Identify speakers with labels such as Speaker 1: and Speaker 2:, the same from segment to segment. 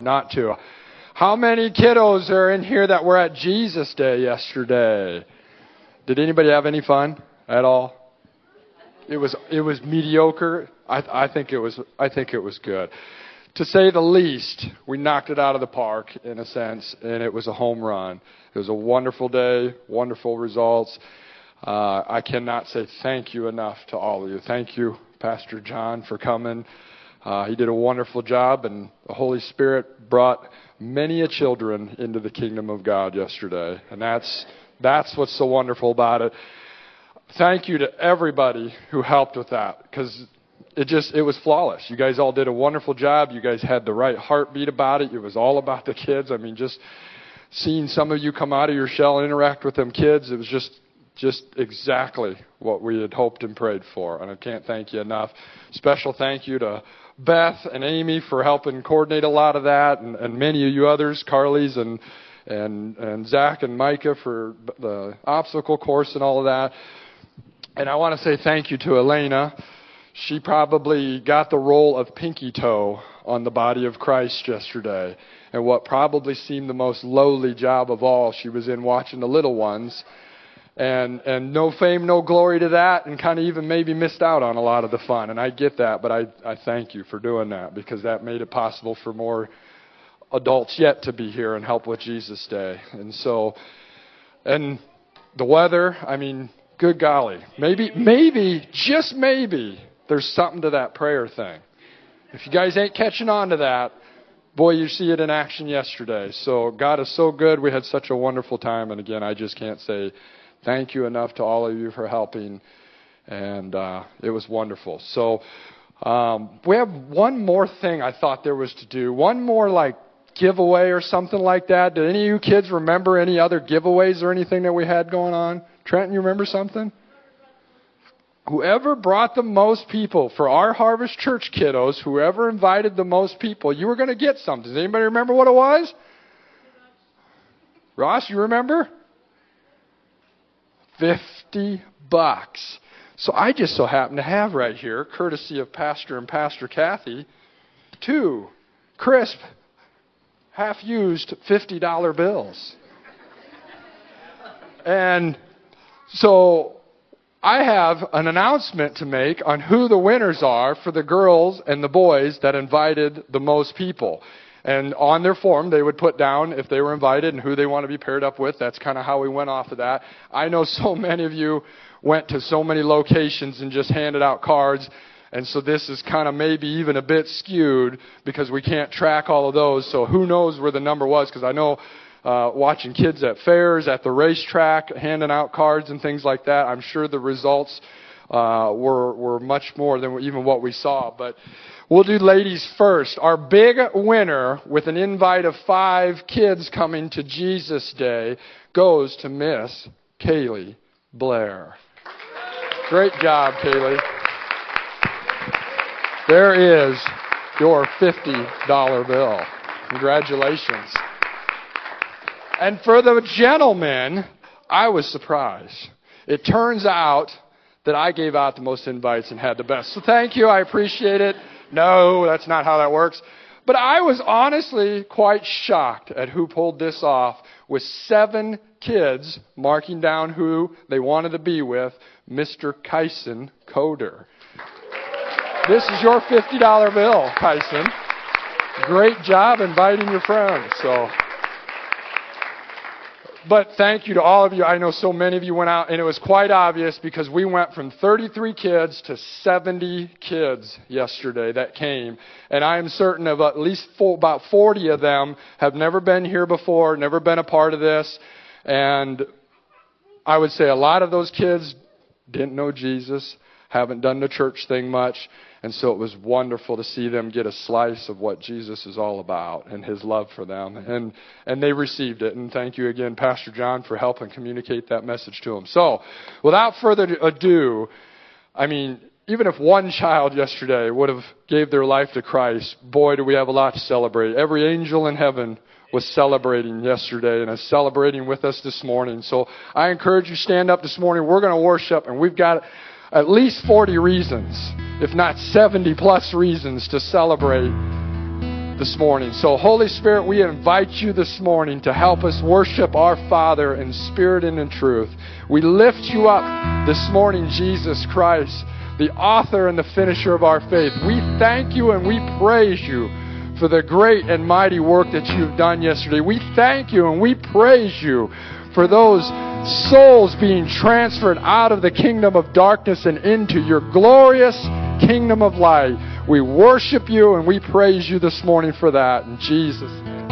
Speaker 1: not to. How many kiddos are in here that were at Jesus Day yesterday? Did anybody have any fun at all? It was it was mediocre. I, I think it was I think it was good, to say the least. We knocked it out of the park in a sense, and it was a home run. It was a wonderful day, wonderful results. Uh, I cannot say thank you enough to all of you. Thank you, Pastor John, for coming. Uh, he did a wonderful job, and the Holy Spirit brought many a children into the kingdom of God yesterday, and that's that's what's so wonderful about it. Thank you to everybody who helped with that, because it just it was flawless. You guys all did a wonderful job. You guys had the right heartbeat about it. It was all about the kids. I mean, just seeing some of you come out of your shell and interact with them kids, it was just just exactly what we had hoped and prayed for. And I can't thank you enough. Special thank you to Beth and Amy for helping coordinate a lot of that, and, and many of you others, Carly's and and and Zach and Micah for the obstacle course and all of that. And I want to say thank you to Elena. She probably got the role of pinky toe on the body of Christ yesterday. And what probably seemed the most lowly job of all, she was in watching the little ones and and no fame, no glory to that, and kind of even maybe missed out on a lot of the fun. And I get that, but I I thank you for doing that because that made it possible for more adults yet to be here and help with Jesus Day. And so, and the weather, I mean, good golly, maybe maybe just maybe there's something to that prayer thing. If you guys ain't catching on to that, boy, you see it in action yesterday. So God is so good. We had such a wonderful time, and again, I just can't say thank you enough to all of you for helping, and uh, it was wonderful. So um, we have one more thing I thought there was to do. One more like giveaway or something like that. Did any of you kids remember any other giveaways or anything that we had going on? Trenton, you remember something? Whoever brought the most people for our Harvest Church kiddos, whoever invited the most people, you were going to get something. Does anybody remember what it was? Ross, you remember? 50 bucks. So I just so happen to have right here, courtesy of Pastor and Pastor Kathy, two crisp, half used $50 bills. and so I have an announcement to make on who the winners are for the girls and the boys that invited the most people. And on their form, they would put down if they were invited and who they want to be paired up with. That's kind of how we went off of that. I know so many of you went to so many locations and just handed out cards. And so this is kind of maybe even a bit skewed because we can't track all of those. So who knows where the number was? Because I know uh, watching kids at fairs, at the racetrack, handing out cards and things like that. I'm sure the results uh, were were much more than even what we saw. But We'll do ladies first. Our big winner with an invite of five kids coming to Jesus Day goes to Miss Kaylee Blair. Great job, Kaylee. There is your $50 bill. Congratulations. And for the gentlemen, I was surprised. It turns out that I gave out the most invites and had the best. So thank you. I appreciate it. No, that's not how that works. But I was honestly quite shocked at who pulled this off with seven kids marking down who they wanted to be with Mr. Kyson Coder. This is your $50 bill, Kyson. Great job inviting your friends. So but thank you to all of you. I know so many of you went out, and it was quite obvious because we went from 33 kids to 70 kids yesterday that came. And I am certain of at least four, about 40 of them have never been here before, never been a part of this. And I would say a lot of those kids didn't know Jesus, haven't done the church thing much. And so it was wonderful to see them get a slice of what Jesus is all about and his love for them. And, and they received it. And thank you again, Pastor John, for helping communicate that message to them. So, without further ado, I mean, even if one child yesterday would have gave their life to Christ, boy, do we have a lot to celebrate. Every angel in heaven was celebrating yesterday and is celebrating with us this morning. So I encourage you stand up this morning. We're going to worship and we've got at least 40 reasons, if not 70 plus reasons, to celebrate this morning. So, Holy Spirit, we invite you this morning to help us worship our Father in spirit and in truth. We lift you up this morning, Jesus Christ, the author and the finisher of our faith. We thank you and we praise you for the great and mighty work that you've done yesterday. We thank you and we praise you for those souls being transferred out of the kingdom of darkness and into your glorious kingdom of light. We worship you and we praise you this morning for that. In Jesus' name.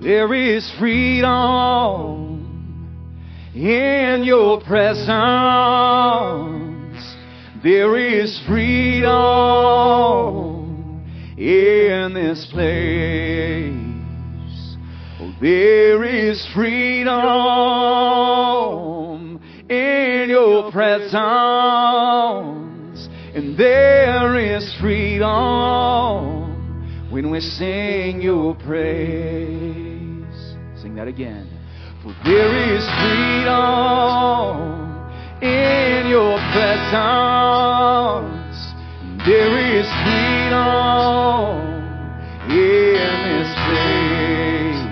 Speaker 2: There is freedom in your presence. There is freedom in this place. Oh, there is freedom in your presence, and there is freedom when we sing your praise. Sing that again. For there is freedom in your presence. There is freedom in this place.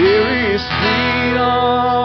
Speaker 2: There is freedom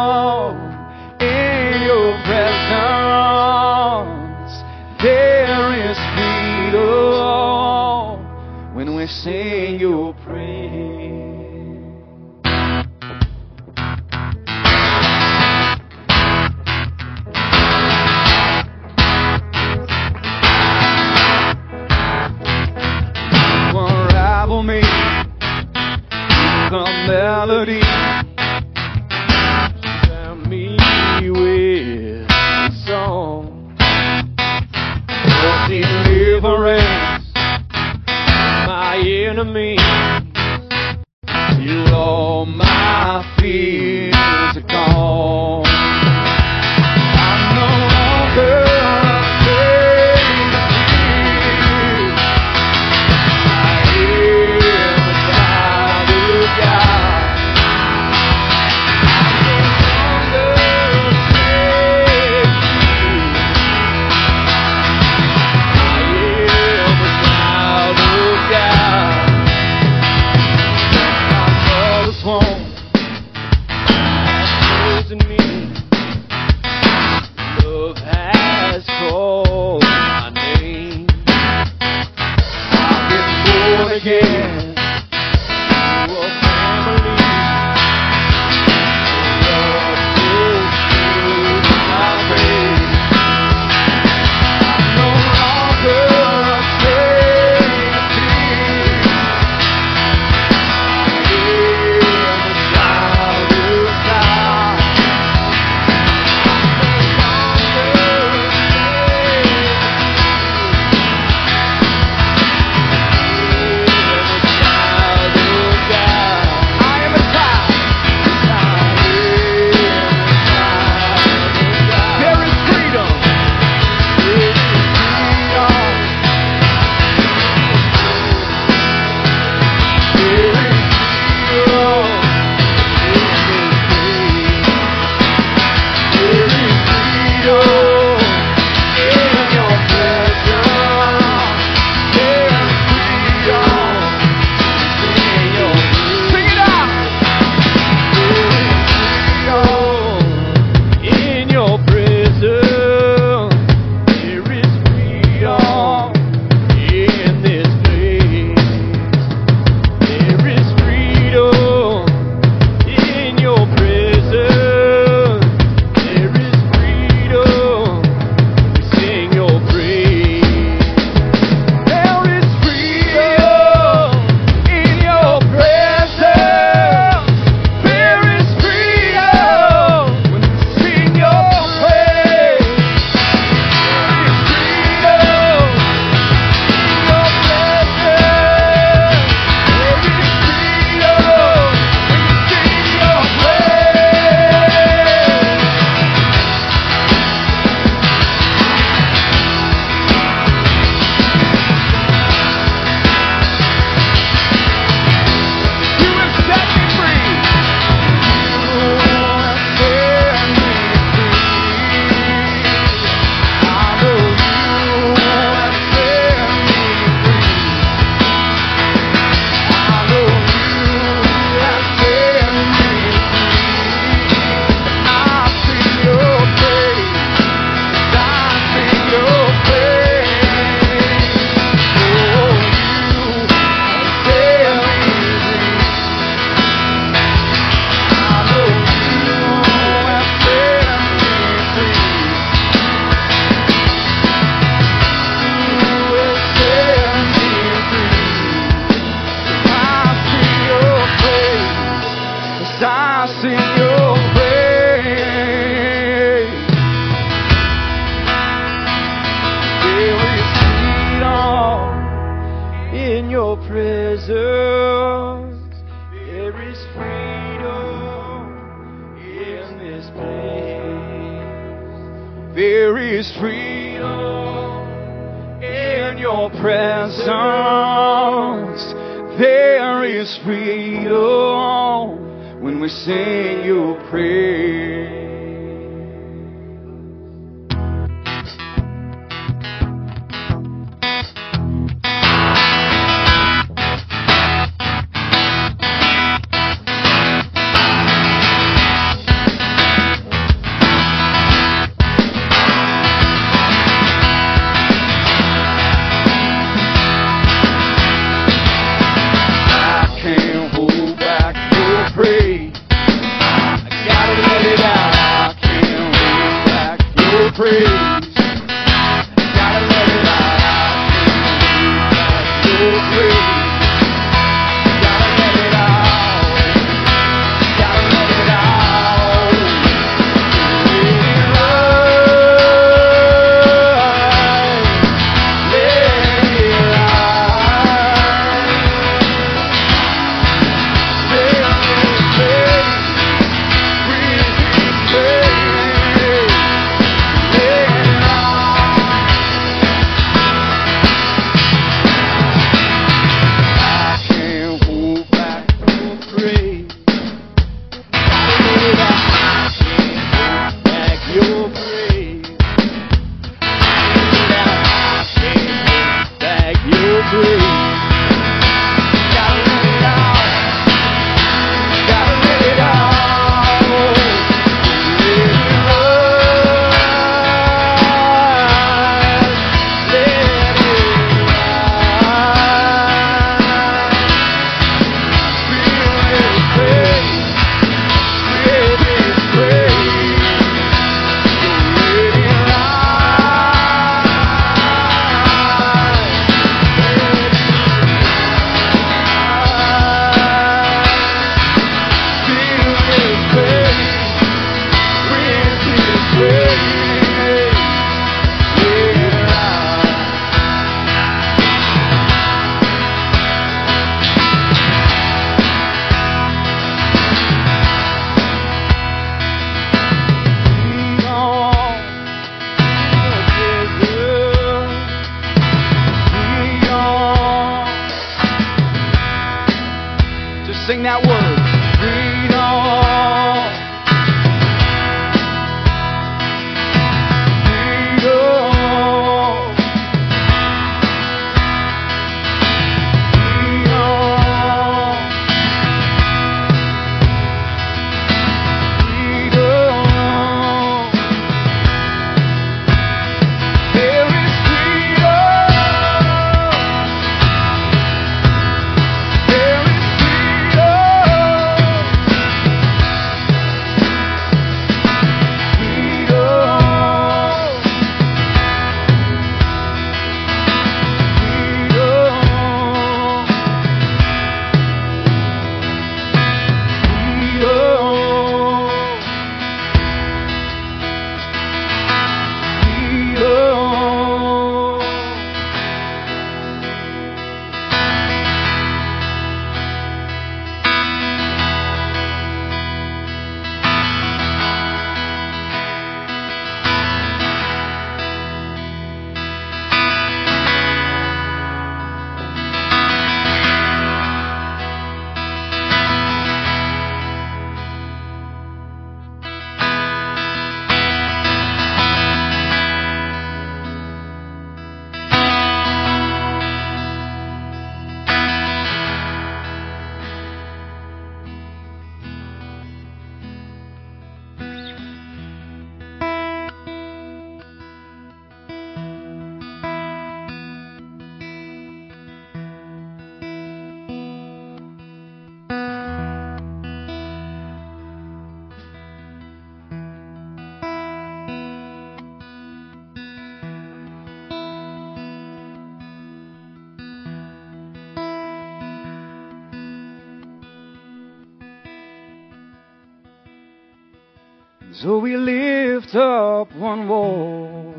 Speaker 2: So we lift up one voice.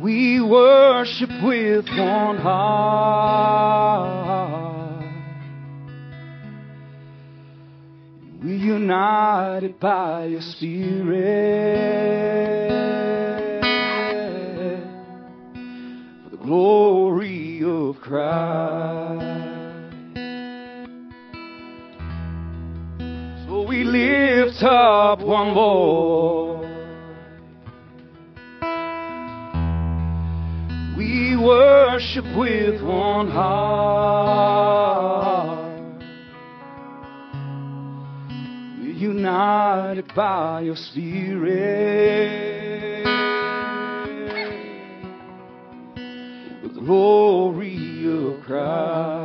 Speaker 2: We worship with one heart. We united by your spirit for the glory of Christ. Lift up one voice. We worship with one heart. We're united by your spirit. With the glory of Christ.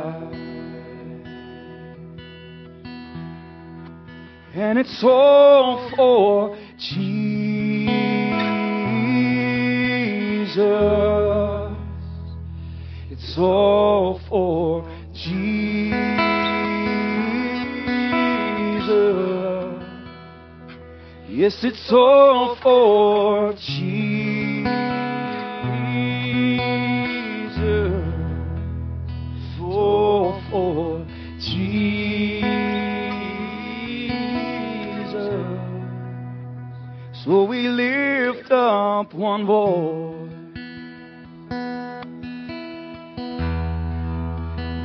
Speaker 2: And it's all for Jesus. It's all for Jesus. Yes, it's all for Jesus. Voice.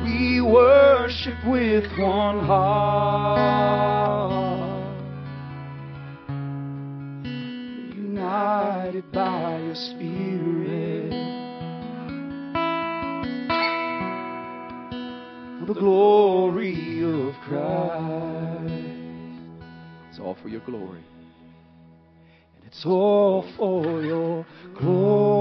Speaker 2: We worship with one heart. United by your spirit. For the glory of Christ. It's all for your glory. All for your glory.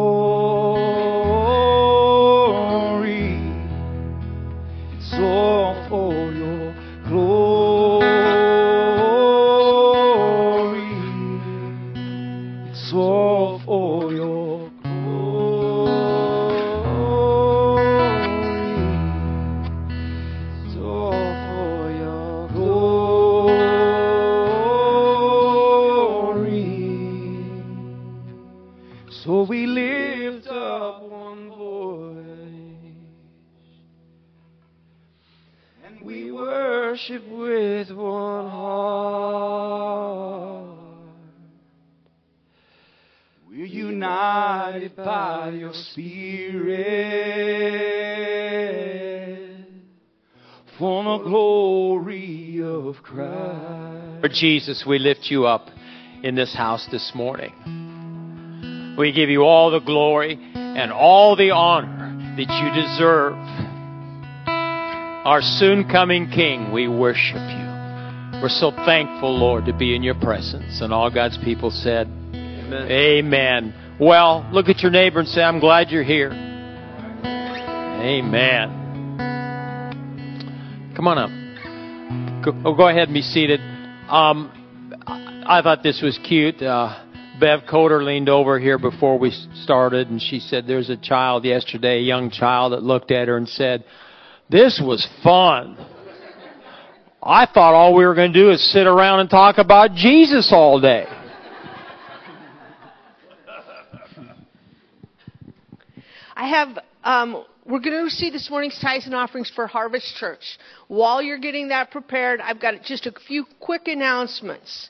Speaker 2: We're united by your spirit for the glory of Christ.
Speaker 3: Lord Jesus, we lift you up in this house this morning. We give you all the glory and all the honor that you deserve. Our soon coming King, we worship you. We're so thankful, Lord, to be in your presence. And all God's people said,
Speaker 2: Amen.
Speaker 3: Amen. Well, look at your neighbor and say, I'm glad you're here. Amen. Come on up. Go, oh, go ahead and be seated. Um, I thought this was cute. Uh, Bev Coder leaned over here before we started, and she said, "There's a child yesterday, a young child, that looked at her and said, "This was fun." I thought all we were going to do is sit around and talk about Jesus all day.
Speaker 4: I have, um, we're going to receive this morning's tithes and offerings for Harvest Church. While you're getting that prepared, I've got just a few quick announcements.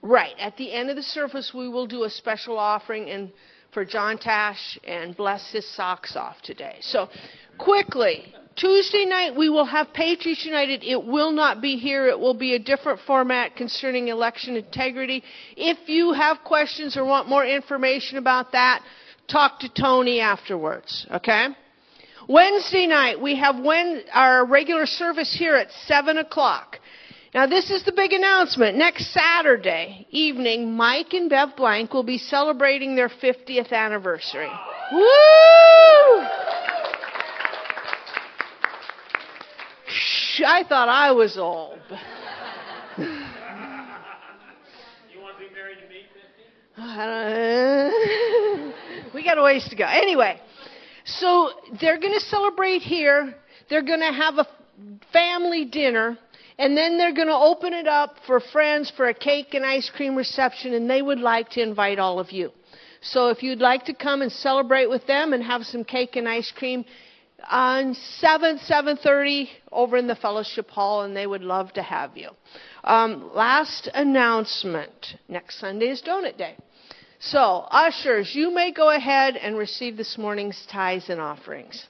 Speaker 4: Right. At the end of the service, we will do a special offering and for John Tasch and bless his socks off today. So, quickly, Tuesday night we will have Patriots United. It will not be here. It will be a different format concerning election integrity. If you have questions or want more information about that, talk to Tony afterwards. Okay? Wednesday night we have our regular service here at seven o'clock. Now, this is the big announcement. Next Saturday evening, Mike and Bev Blank will be celebrating their 50th anniversary. Woo! Shh, I thought I was old.
Speaker 3: You want to be married to me, 50?
Speaker 4: I don't- we got a ways to go. Anyway, so they're going to celebrate here. They're going to have a, family dinner, and then they're going to open it up for friends for a cake and ice cream reception, and they would like to invite all of you. So if you'd like to come and celebrate with them and have some cake and ice cream on 7, 7.30 over in the fellowship hall, and they would love to have you. Um, last announcement. Next Sunday is Donut Day. So, ushers, you may go ahead and receive this morning's tithes and offerings.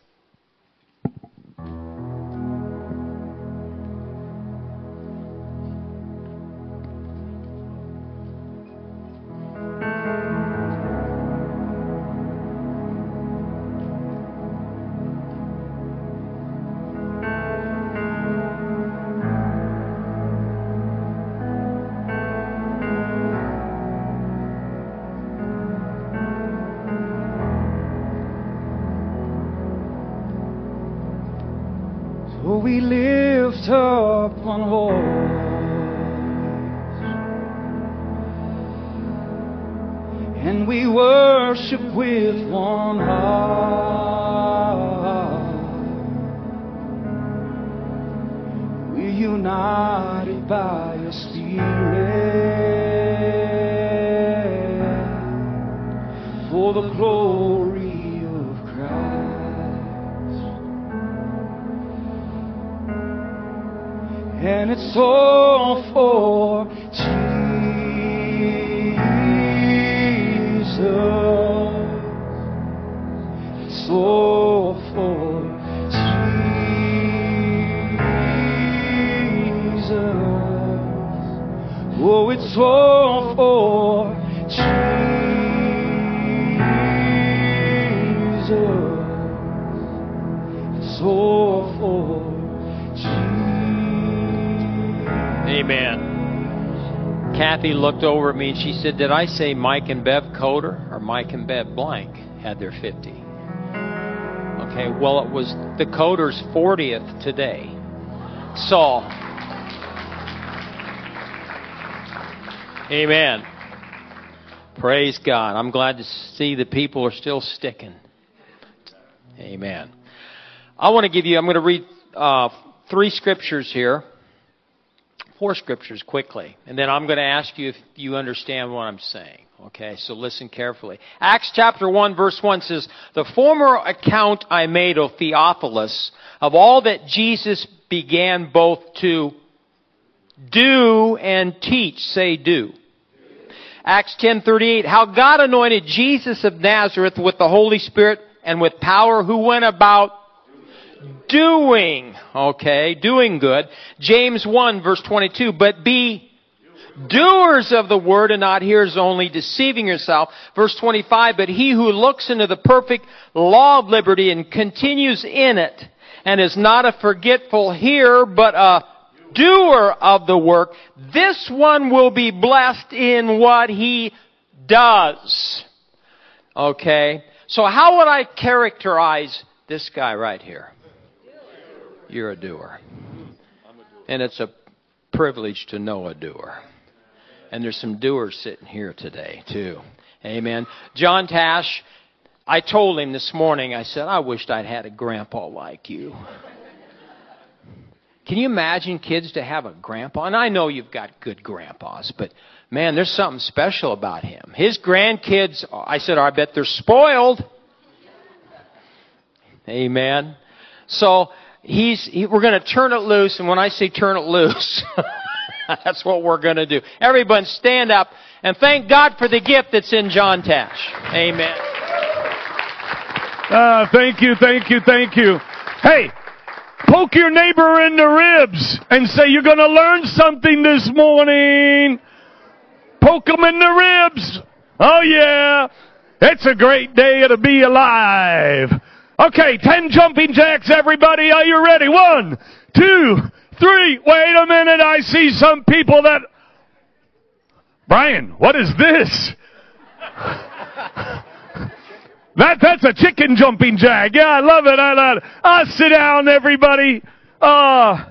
Speaker 2: So we lift up one voice and we worship with one heart. We're united by your spirit for the glory And it's all
Speaker 3: Kathy looked over at me and she said, Did I say Mike and Bev Coder or Mike and Bev Blank had their 50? Okay, well, it was the Coder's 40th today. So, amen. Praise God. I'm glad to see the people are still sticking. Amen. I want to give you, I'm going to read uh, three scriptures here four scriptures quickly, and then I'm going to ask you if you understand what I'm saying. Okay, so listen carefully. Acts chapter 1 verse 1 says, The former account I made, O Theophilus, of all that Jesus began both to do and teach, say do. Acts 10:38 how God anointed Jesus of Nazareth with the Holy Spirit and with power who went about doing, okay, doing good. James 1 verse 22, but be doers of the word and not hearers only, deceiving yourself. Verse 25, but he who looks into the perfect law of liberty and continues in it, and is not a forgetful hearer, but a doer of the work, this one will be blessed in what he does. Okay? So how would I characterize this guy right here? You're a doer. And it's a privilege to know a doer. And there's some doers sitting here today, too. Amen. John Tasch, I told him this morning, I said, I wished I'd had a grandpa like you. Can you imagine kids to have a grandpa? And I know you've got good grandpas, but man, there's something special about him. His grandkids, I said, I bet they're spoiled. Amen. So he's he, we're going to turn it loose, and when I say turn it loose, that's what we're going to do. Everyone, stand up and thank God for the gift that's in John Tasch. Amen.
Speaker 5: Uh, thank you, thank you, thank you. Hey, poke your neighbor in the ribs and say you're going to learn something this morning. Poke them in the ribs. Oh yeah, it's a great day to be alive. Okay, ten jumping jacks, everybody. Are you ready? One, two, three. Wait a minute. I see some people that. Brian, what is this? That that's a chicken jumping jack. Yeah, I love it. I love it. Ah, sit down, everybody. Ah,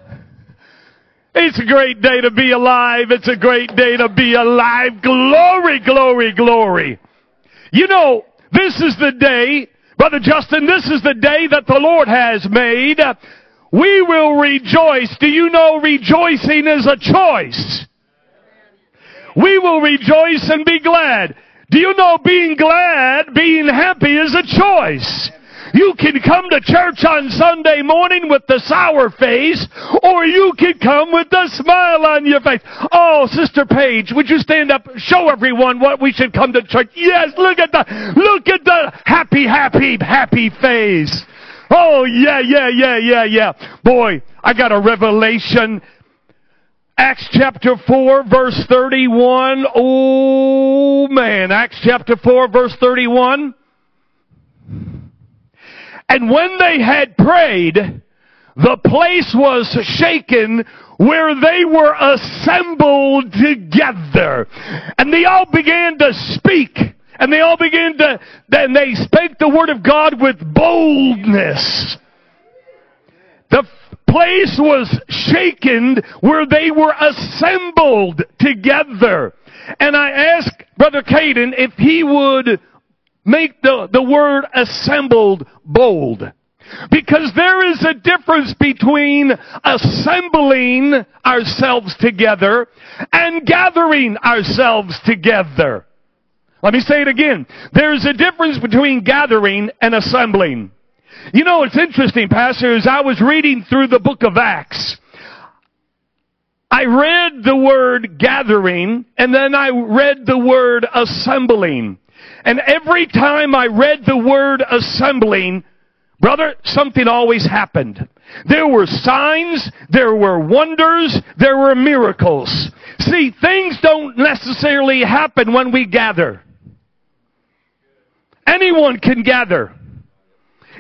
Speaker 5: it's a great day to be alive. It's a great day to be alive. Glory, glory, glory. You know, this is the day Brother Justin, this is the day that the Lord has made. we will rejoice. Do you know rejoicing is a choice? We will rejoice and be glad. Do you know being glad, being happy is a choice? You can come to church on Sunday morning with the sour face, or you can come with the smile on your face. Oh, Sister Paige, would you stand up, and show everyone what we should come to church? Yes, look at the, look at the happy, happy, happy face. Oh, yeah, yeah, yeah, yeah, yeah. Boy, I got a revelation. Acts chapter 4 verse 31. Oh man, Acts chapter 4 verse 31. And when they had prayed, the place was shaken where they were assembled together. And they all began to speak. And they all began to, then they spake the word of God with boldness. The place was shaken where they were assembled together. And I asked Brother Caden if he would make the, the word assembled bold. Because there is a difference between assembling ourselves together and gathering ourselves together. Let me say it again. There's a difference between gathering and assembling. You know, it's interesting, Pastor, as I was reading through the book of Acts, I read the word gathering and then I read the word assembling. And every time I read the word assembling, brother, something always happened. There were signs, there were wonders, there were miracles. See, things don't necessarily happen when we gather. Anyone can gather.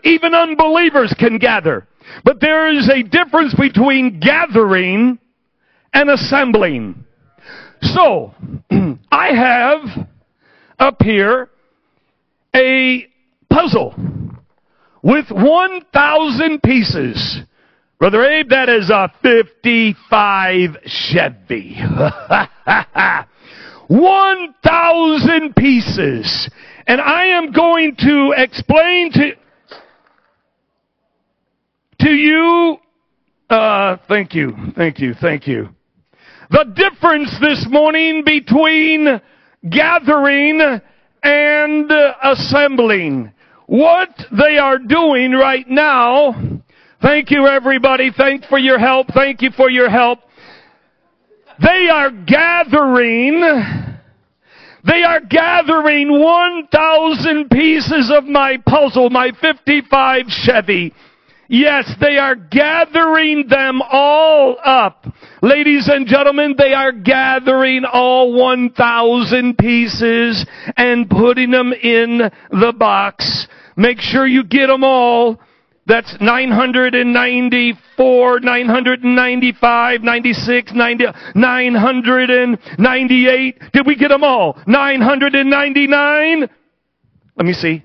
Speaker 5: Even unbelievers can gather. But there is a difference between gathering and assembling. So, I have up here puzzle with 1,000 pieces. Brother Abe, that is a 55 Chevy. 1,000 pieces. And I am going to explain to, to you, uh, thank you, thank you, thank you. The difference this morning between gathering and assembling. What they are doing right now, thank you everybody, thank for your help, thank you for your help. They are gathering, they are gathering 1,000 pieces of my puzzle, my 55 Chevy. Yes, they are gathering them all up. Ladies and gentlemen, they are gathering all 1,000 pieces and putting them in the box. Make sure you get them all. That's 994, 995, 96, 90, 998. Did we get them all? 999? Let me see.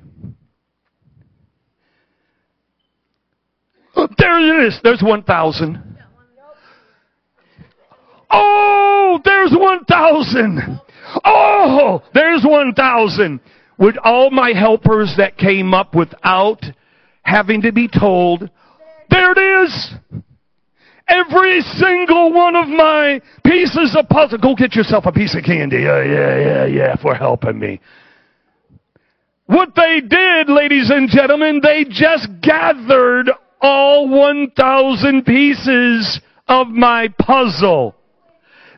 Speaker 5: There it is. There's 1,000. Oh, there's 1,000. Oh, there's 1,000. With all my helpers that came up without having to be told, there it is. Every single one of my pieces of puzzle. Go get yourself a piece of candy. Yeah, yeah, yeah, yeah, for helping me. What they did, ladies and gentlemen, they just gathered all 1,000 pieces of my puzzle.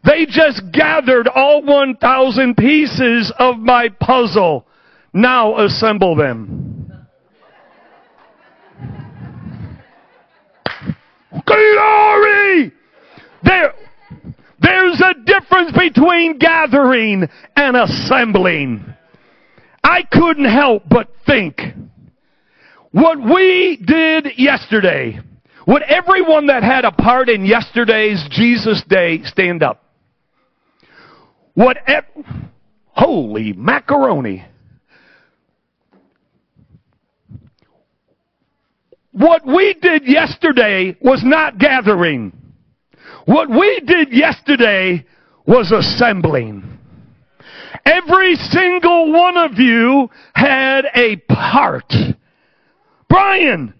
Speaker 5: They just gathered all 1,000 pieces of my puzzle. Now assemble them. Glory! There, there's a difference between gathering and assembling. I couldn't help but think what we did yesterday, would everyone that had a part in yesterday's Jesus Day stand up? What, holy macaroni. What we did yesterday was not gathering. What we did yesterday was assembling. Every single one of you had a part. Brian,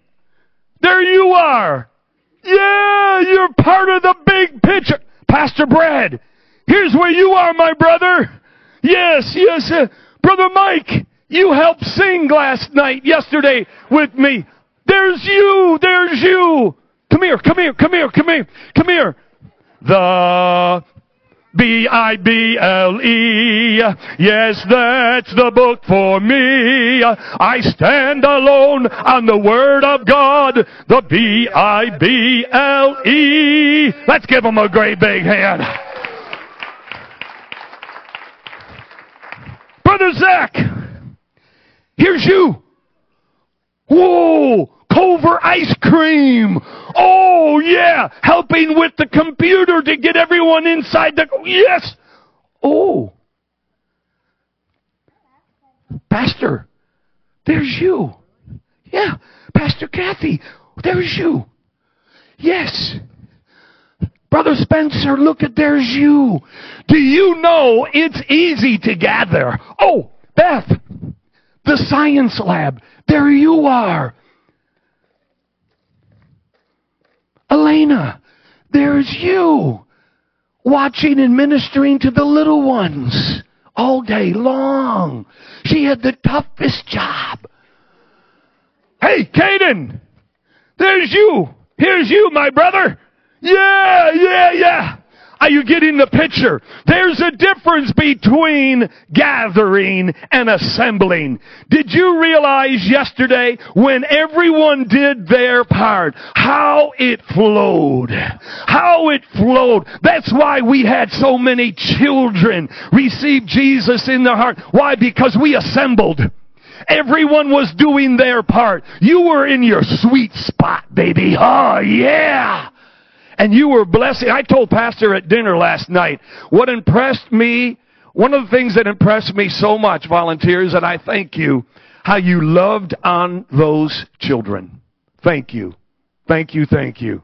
Speaker 5: there you are. Yeah, you're part of the big picture. Pastor Brad, here's where you are, my brother. Yes, yes. Uh, brother Mike, you helped sing last night, yesterday with me. There's you, there's you. Come here, come here, come here, come here, come here. The B-I-B-L-E. Yes, that's the book for me. I stand alone on the Word of God. The B-I-B-L-E. Let's give them a great big hand. Brother Zach, here's you. Whoa, Culver ice cream. Oh yeah, helping with the computer to get everyone inside the, yes. Oh. Pastor, there's you. Yeah, Pastor Kathy, there's you. Yes. Brother Spencer, look at there's you. Do you know it's easy to gather? Oh, Beth, the science lab, there you are. Elena, there's you watching and ministering to the little ones all day long. She had the toughest job. Hey, Caden, there's you. Here's you, my brother. Yeah, yeah, yeah. Are you getting the picture? There's a difference between gathering and assembling. Did you realize yesterday when everyone did their part, how it flowed? How it flowed. That's why we had so many children receive Jesus in their heart. Why? Because we assembled. Everyone was doing their part. You were in your sweet spot, baby. Oh, yeah and you were blessing. I told Pastor at dinner last night what impressed me, one of the things that impressed me so much, volunteers, and I thank you, how you loved on those children. Thank you. Thank you, thank you.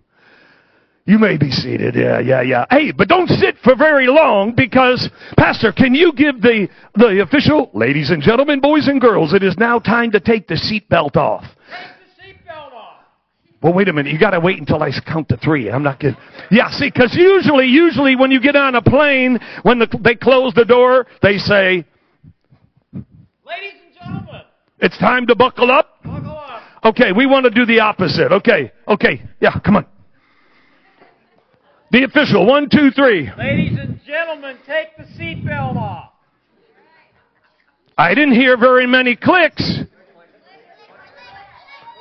Speaker 5: You may be seated. Yeah, yeah, yeah. Hey, but don't sit for very long because, Pastor, can you give the, the official, ladies and gentlemen, boys and girls, it is now time to take the seatbelt off. Well, wait a minute. You got to wait until I count to three. I'm not kidding. Yeah, see, because usually, usually when you get on a plane, when the, they close the door, they say,
Speaker 3: Ladies and gentlemen,
Speaker 5: it's time to buckle up.
Speaker 3: buckle up.
Speaker 5: Okay, we want to do the opposite. Okay, okay. Yeah, come on. The official. One, two, three.
Speaker 3: Ladies and gentlemen, take the seatbelt off.
Speaker 5: I didn't hear very many clicks.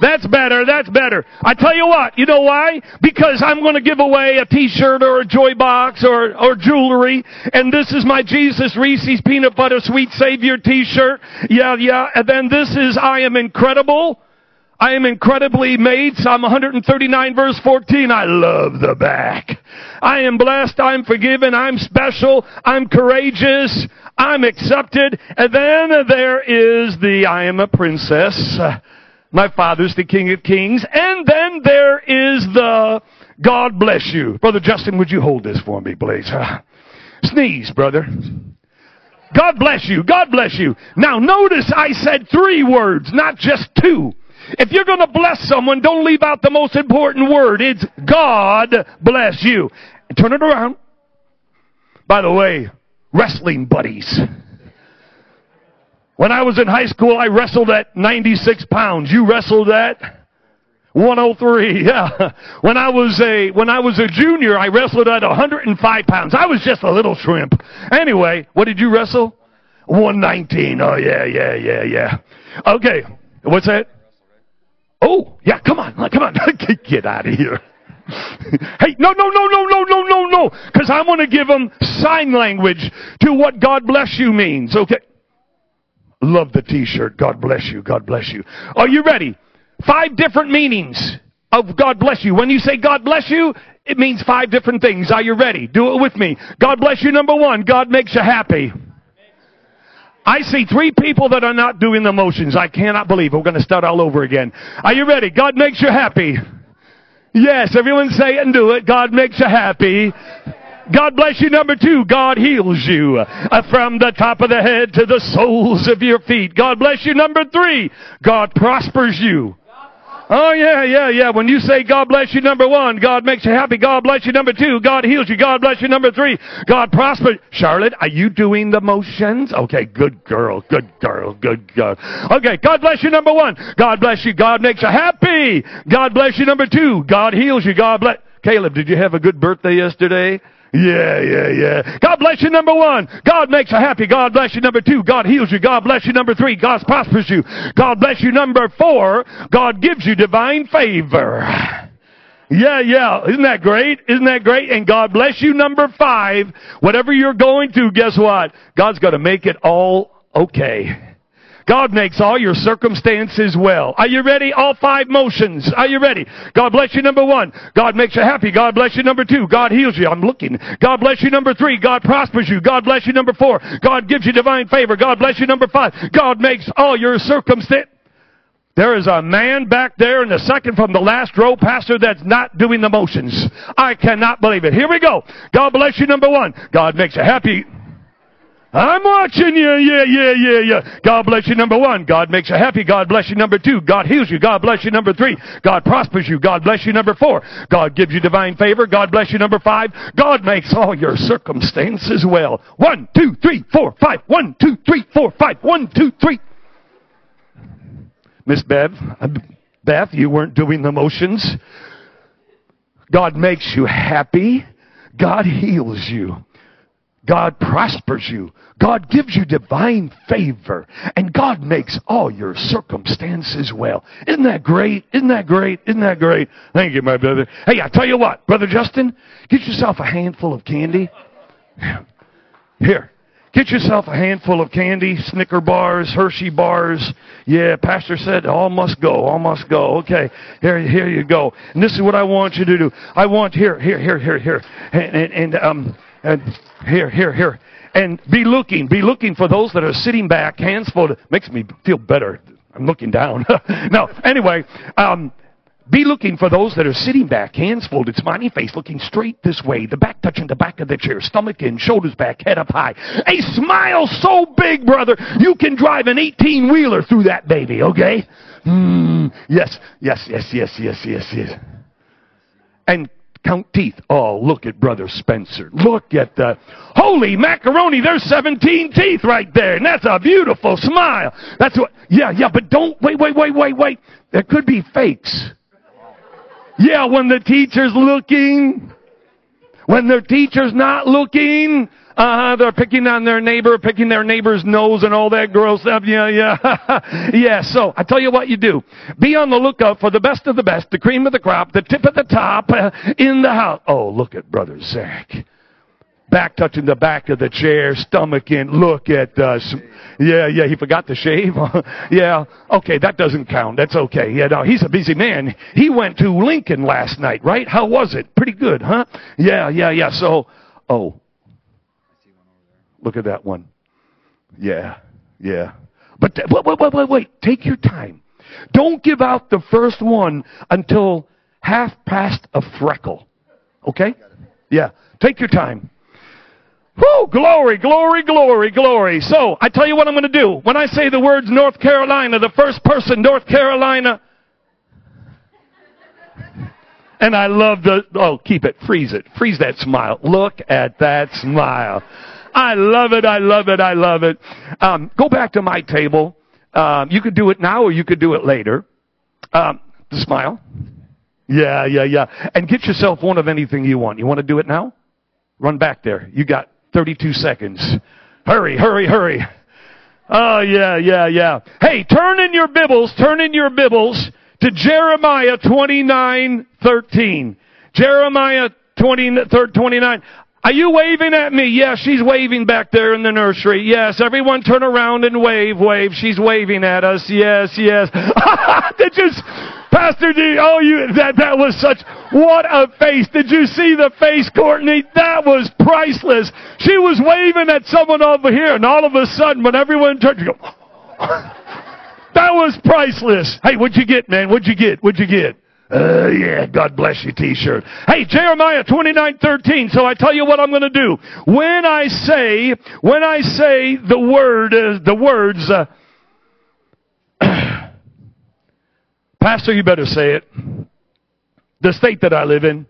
Speaker 5: That's better. That's better. I tell you what, you know why? Because I'm going to give away a t-shirt or a joy box or, or jewelry. And this is my Jesus Reese's Peanut Butter Sweet Savior t-shirt. Yeah, yeah. And then this is I am incredible. I am incredibly made. Psalm 139 verse 14. I love the back. I am blessed. I'm forgiven. I'm special. I'm courageous. I'm accepted. And then there is the I am a princess. My Father's the King of Kings. And then there is the God bless you. Brother Justin, would you hold this for me, please? Ah. Sneeze, brother. God bless you. God bless you. Now notice I said three words, not just two. If you're going to bless someone, don't leave out the most important word. It's God bless you. And turn it around. By the way, wrestling buddies. When I was in high school, I wrestled at 96 pounds. You wrestled at 103. Yeah. When I was a when I was a junior, I wrestled at 105 pounds. I was just a little shrimp. Anyway, what did you wrestle? 119. Oh yeah, yeah, yeah, yeah. Okay. What's that? Oh, yeah, come on. Come on. Get out of here. hey, no, no, no, no, no, no, no, no. Because I'm to give them sign language to what God bless you means. Okay. Love the t-shirt. God bless you. God bless you. Are you ready? Five different meanings of God bless you. When you say God bless you, it means five different things. Are you ready? Do it with me. God bless you. Number one, God makes you happy. I see three people that are not doing the motions. I cannot believe. We're going to start all over again. Are you ready? God makes you happy. Yes, everyone say it and do it. God makes you happy. God bless you. Number two, God heals you uh, from the top of the head to the soles of your feet. God bless you. Number three, God prospers you. Oh yeah, yeah, yeah. When you say God bless you, number one, God makes you happy. God bless you, number two, God heals you. God bless you, number three, God prospers. Charlotte, are you doing the motions? Okay, good girl, good girl, good girl. Okay, God bless you, number one. God bless you. God makes you happy. God bless you, number two. God heals you. God bless. Caleb, did you have a good birthday yesterday? Yeah, yeah, yeah. God bless you, number one. God makes you happy. God bless you, number two. God heals you. God bless you, number three. God prospers you. God bless you, number four. God gives you divine favor. Yeah, yeah. Isn't that great? Isn't that great? And God bless you, number five. Whatever you're going through, guess what? God's going to make it all okay. God makes all your circumstances well. Are you ready? All five motions. Are you ready? God bless you, number one. God makes you happy. God bless you, number two. God heals you. I'm looking. God bless you, number three. God prospers you. God bless you, number four. God gives you divine favor. God bless you, number five. God makes all your circumstances. There is a man back there in the second from the last row, pastor, that's not doing the motions. I cannot believe it. Here we go. God bless you, number one. God makes you happy. I'm watching you. Yeah, yeah, yeah, yeah. God bless you, number one. God makes you happy. God bless you, number two. God heals you. God bless you, number three. God prospers you. God bless you, number four. God gives you divine favor. God bless you, number five. God makes all your circumstances well. One, two, three, four, five. One, two, three, four, five. One, two, three. Miss Bev, uh, Beth, you weren't doing the motions. God makes you happy. God heals you. God prospers you. God gives you divine favor. And God makes all your circumstances well. Isn't that great? Isn't that great? Isn't that great? Thank you, my brother. Hey, I tell you what, Brother Justin, get yourself a handful of candy. Here. Get yourself a handful of candy, Snicker bars, Hershey bars. Yeah, Pastor said all must go, all must go. Okay, here, here you go. And this is what I want you to do. I want here, here, here, here, here, and, and, and um, and here, here, here. And be looking, be looking for those that are sitting back, hands folded. Makes me feel better. I'm looking down. no, anyway, um, be looking for those that are sitting back, hands folded, smiling face, looking straight this way, the back touching the back of the chair, stomach in, shoulders back, head up high. A smile so big, brother, you can drive an 18 wheeler through that baby, okay? Mm, yes, yes, yes, yes, yes, yes, yes. And count teeth. Oh, look at Brother Spencer. Look at the holy macaroni. There's 17 teeth right there. And that's a beautiful smile. That's what, yeah, yeah, but don't, wait, wait, wait, wait, wait. There could be fakes. Yeah, when the teacher's looking, when their teacher's not looking, uh, they're picking on their neighbor, picking their neighbor's nose and all that gross stuff. Yeah, yeah. yeah, so I tell you what you do. Be on the lookout for the best of the best, the cream of the crop, the tip of the top uh, in the house. Oh, look at Brother Zach. Back touching the back of the chair, stomach in. Look at us. Yeah, yeah, he forgot to shave. yeah, okay, that doesn't count. That's okay. Yeah, no, he's a busy man. He went to Lincoln last night, right? How was it? Pretty good, huh? Yeah, yeah, yeah. So, oh, Look at that one. Yeah, yeah. But th- wait, wait, wait, wait, wait. Take your time. Don't give out the first one until half past a freckle. Okay? Yeah. Take your time. Whoo! Glory, glory, glory, glory. So, I tell you what I'm going to do. When I say the words North Carolina, the first person, North Carolina. And I love the, oh, keep it, freeze it, freeze that smile. Look at that smile. I love it. I love it. I love it. Um, go back to my table. Um, you could do it now or you could do it later. Um, smile. Yeah, yeah, yeah. And get yourself one of anything you want. You want to do it now? Run back there. You got 32 seconds. Hurry, hurry, hurry. Oh, yeah, yeah, yeah. Hey, turn in your Bibles, turn in your Bibles to Jeremiah 29, 13. Jeremiah 20, 29. Are you waving at me? Yes, she's waving back there in the nursery. Yes, everyone turn around and wave, wave. She's waving at us. Yes, yes. Did you, Pastor D, oh, you, that, that was such, what a face. Did you see the face, Courtney? That was priceless. She was waving at someone over here, and all of a sudden, when everyone turned, you go, that was priceless. Hey, what'd you get, man? What'd you get? What'd you get? Uh, yeah, God bless you t-shirt. Hey, Jeremiah 29:13. So I tell you what I'm going to do. When I say, when I say the word, uh, the words, uh, Pastor, you better say it. The state that I live in.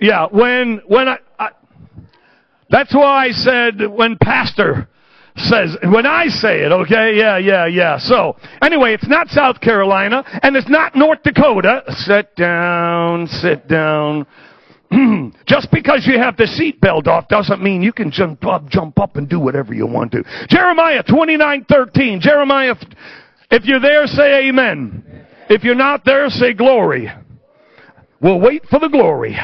Speaker 5: Yeah, when, when I, I that's why I said when Pastor says, when I say it, okay? Yeah, yeah, yeah. So, anyway, it's not South Carolina, and it's not North Dakota. Sit down, sit down. Just because you have the seatbelt off doesn't mean you can jump up, jump up and do whatever you want to. Jeremiah 29:13. Jeremiah, if you're there, say amen. If you're not there, say glory. We'll wait for the glory.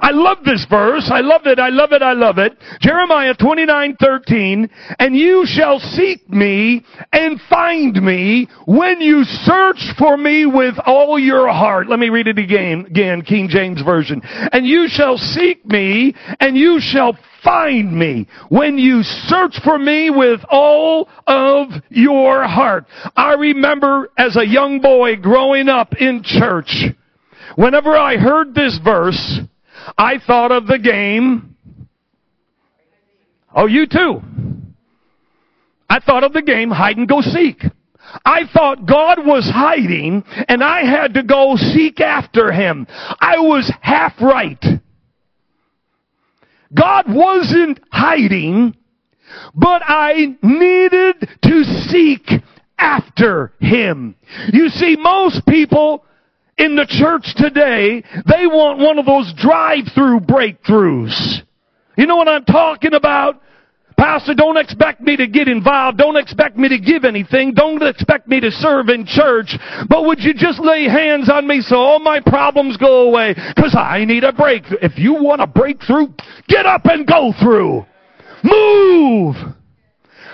Speaker 5: I love this verse. I love it. I love it. I love it. Jeremiah 29:13, and you shall seek me and find me when you search for me with all your heart. Let me read it again, again, King James version. And you shall seek me and you shall find me when you search for me with all of your heart. I remember as a young boy growing up in church, whenever I heard this verse, I thought of the game. Oh, you too. I thought of the game hide and go seek. I thought God was hiding and I had to go seek after him. I was half right. God wasn't hiding, but I needed to seek after him. You see, most people in the church today, they want one of those drive-through breakthroughs. You know what I'm talking about? Pastor, don't expect me to get involved. Don't expect me to give anything. Don't expect me to serve in church. But would you just lay hands on me so all my problems go away? Cause I need a breakthrough. If you want a breakthrough, get up and go through. Move!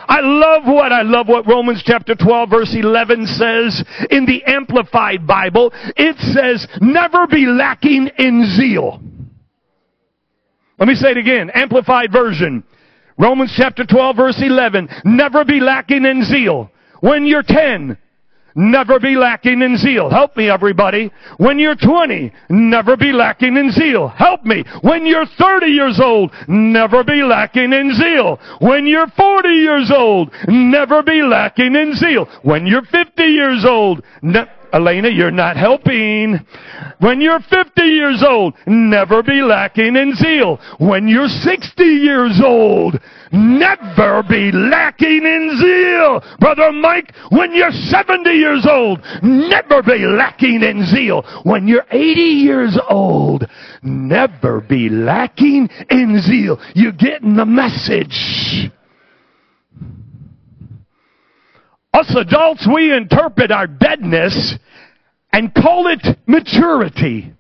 Speaker 5: I love what I love what Romans chapter 12 verse 11 says in the amplified Bible. It says, never be lacking in zeal. Let me say it again. Amplified version. Romans chapter 12 verse 11. Never be lacking in zeal. When you're 10, Never be lacking in zeal. Help me, everybody. When you're 20, never be lacking in zeal. Help me. When you're 30 years old, never be lacking in zeal. When you're 40 years old, never be lacking in zeal. When you're 50 years old, ne- Elena, you're not helping. When you're 50 years old, never be lacking in zeal. When you're 60 years old, never be lacking in zeal. Brother Mike, when you're 70 years old, never be lacking in zeal. When you're 80 years old, never be lacking in zeal. You're getting the message. Us adults, we interpret our deadness and call it maturity.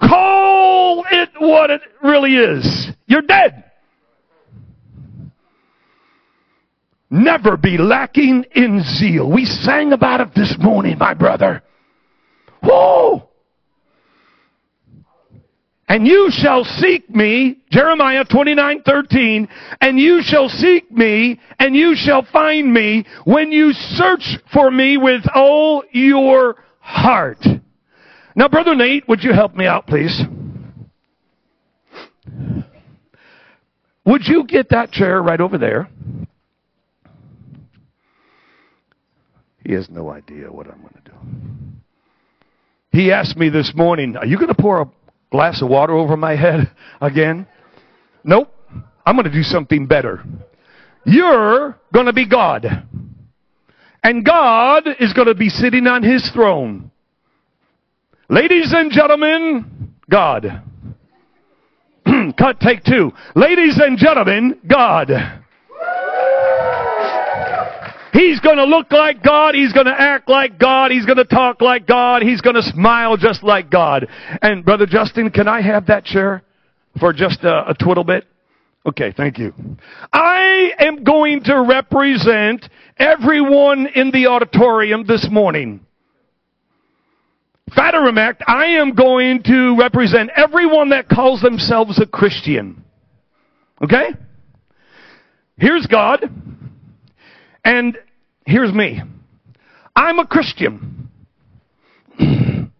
Speaker 5: Call it what it really is. You're dead. Never be lacking in zeal. We sang about it this morning, my brother. Whoa! And you shall seek me, Jeremiah 29, 13, and you shall seek me, and you shall find me when you search for me with all your heart. Now, Brother Nate, would you help me out, please? Would you get that chair right over there? He has no idea what I'm going to do. He asked me this morning, Are you going to pour a glass of water over my head again? Nope. I'm going to do something better. You're going to be God. And God is going to be sitting on his throne. Ladies and gentlemen, God. Cut, take two. Ladies and gentlemen, God. He's going to look like God. He's going to act like God. He's going to talk like God. He's going to smile just like God. And Brother Justin, can I have that chair for just a, a twiddle bit? Okay, thank you. I am going to represent everyone in the auditorium this morning. Fataramact, I am going to represent everyone that calls themselves a Christian. Okay? Here's God. And here's me. I'm a Christian. Keep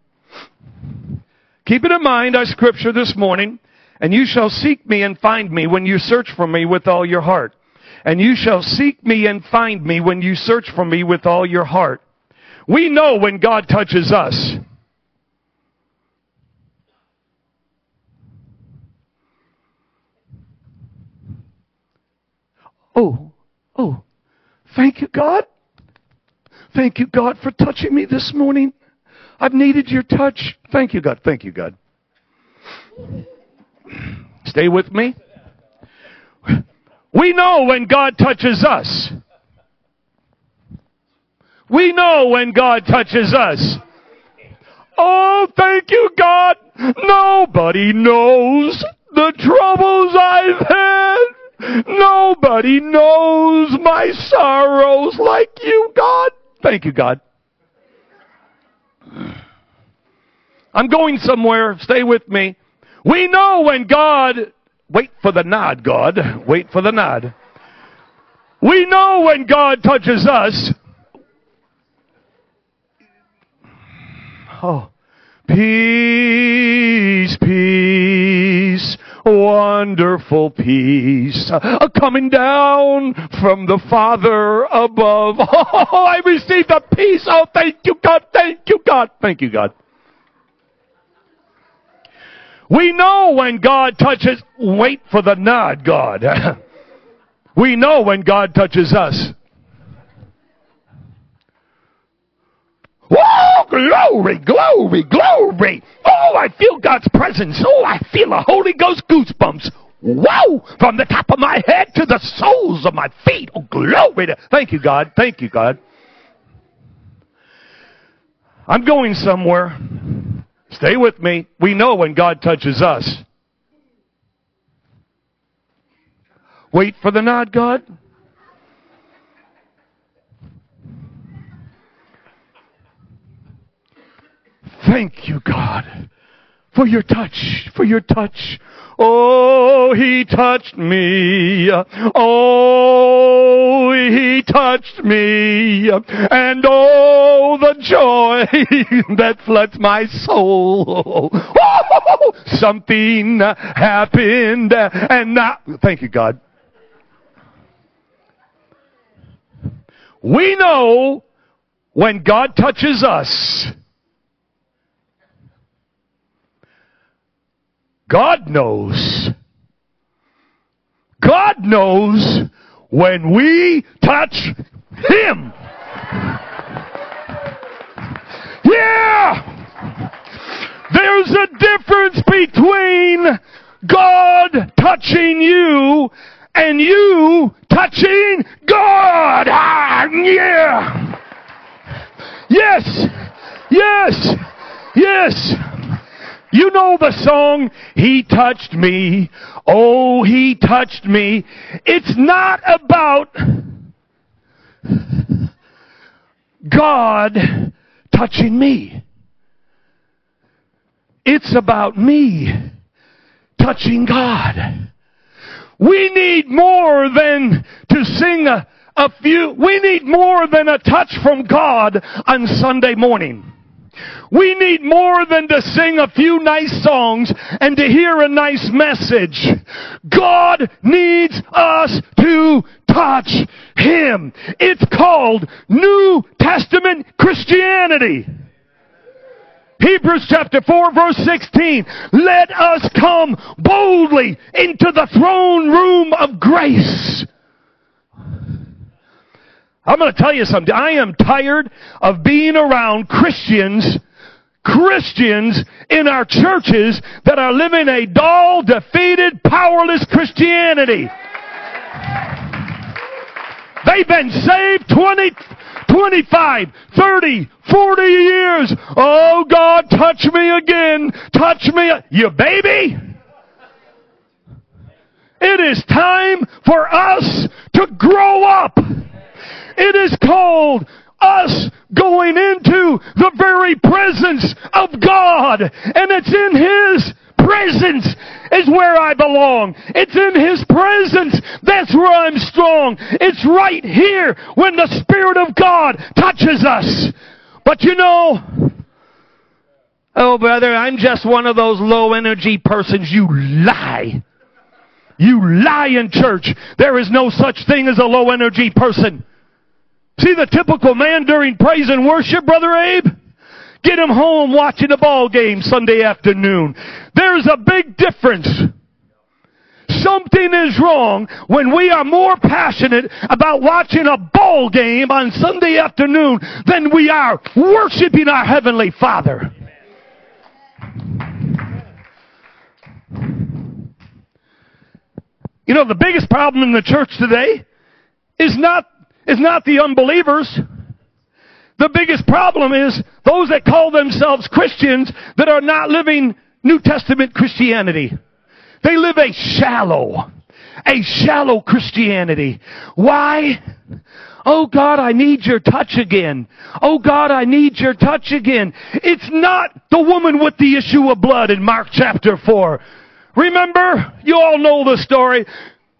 Speaker 5: it in mind, our scripture this morning, and you shall seek me and find me when you search for me with all your heart. And you shall seek me and find me when you search for me with all your heart. We know when God touches us. Oh, oh, thank you, God. Thank you, God, for touching me this morning. I've needed your touch. Thank you, God. Thank you, God. Stay with me. We know when God touches us. We know when God touches us. Oh, thank you, God. Nobody knows the troubles I've had. Nobody knows my sorrows like you, God. Thank you, God. I'm going somewhere. Stay with me. We know when God, wait for the nod, God. Wait for the nod. We know when God touches us. Oh, peace, peace, wonderful peace, uh, coming down from the Father above. Oh, I received the peace. Oh, thank you, God. Thank you, God. Thank you, God. We know when God touches, wait for the nod, God. we know when God touches us. Oh, glory, glory, glory. Oh, I feel God's presence. Oh, I feel a Holy Ghost goosebumps. Whoa! From the top of my head to the soles of my feet. Oh, glory to, thank you, God. Thank you, God. I'm going somewhere. Stay with me. We know when God touches us. Wait for the nod, God. Thank you, God, for your touch, for your touch. Oh, he touched me. Oh, he touched me. And oh, the joy that floods my soul. Oh, something happened and now, thank you, God. We know when God touches us, God knows. God knows when we touch Him. Yeah! There's a difference between God touching you and you touching God. Ah, yeah! Yes! Yes! Yes! You know the song, He touched me. Oh, He touched me. It's not about God touching me. It's about me touching God. We need more than to sing a, a few, we need more than a touch from God on Sunday morning. We need more than to sing a few nice songs and to hear a nice message. God needs us to touch Him. It's called New Testament Christianity. Hebrews chapter 4 verse 16. Let us come boldly into the throne room of grace. I'm going to tell you something. I am tired of being around Christians, Christians in our churches that are living a dull, defeated, powerless Christianity. They've been saved 20, 25, 30, 40 years. Oh God, touch me again. Touch me. You baby. It is time for us to grow up. It is called us going into the very presence of God. And it's in His presence is where I belong. It's in His presence. That's where I'm strong. It's right here when the Spirit of God touches us. But you know, oh brother, I'm just one of those low energy persons. You lie. You lie in church. There is no such thing as a low energy person. See the typical man during praise and worship, Brother Abe? Get him home watching a ball game Sunday afternoon. There's a big difference. Something is wrong when we are more passionate about watching a ball game on Sunday afternoon than we are worshiping our Heavenly Father. You know, the biggest problem in the church today is not, is not the unbelievers. The biggest problem is those that call themselves Christians that are not living New Testament Christianity. They live a shallow, a shallow Christianity. Why? Oh God, I need your touch again. Oh God, I need your touch again. It's not the woman with the issue of blood in Mark chapter 4. Remember? You all know the story.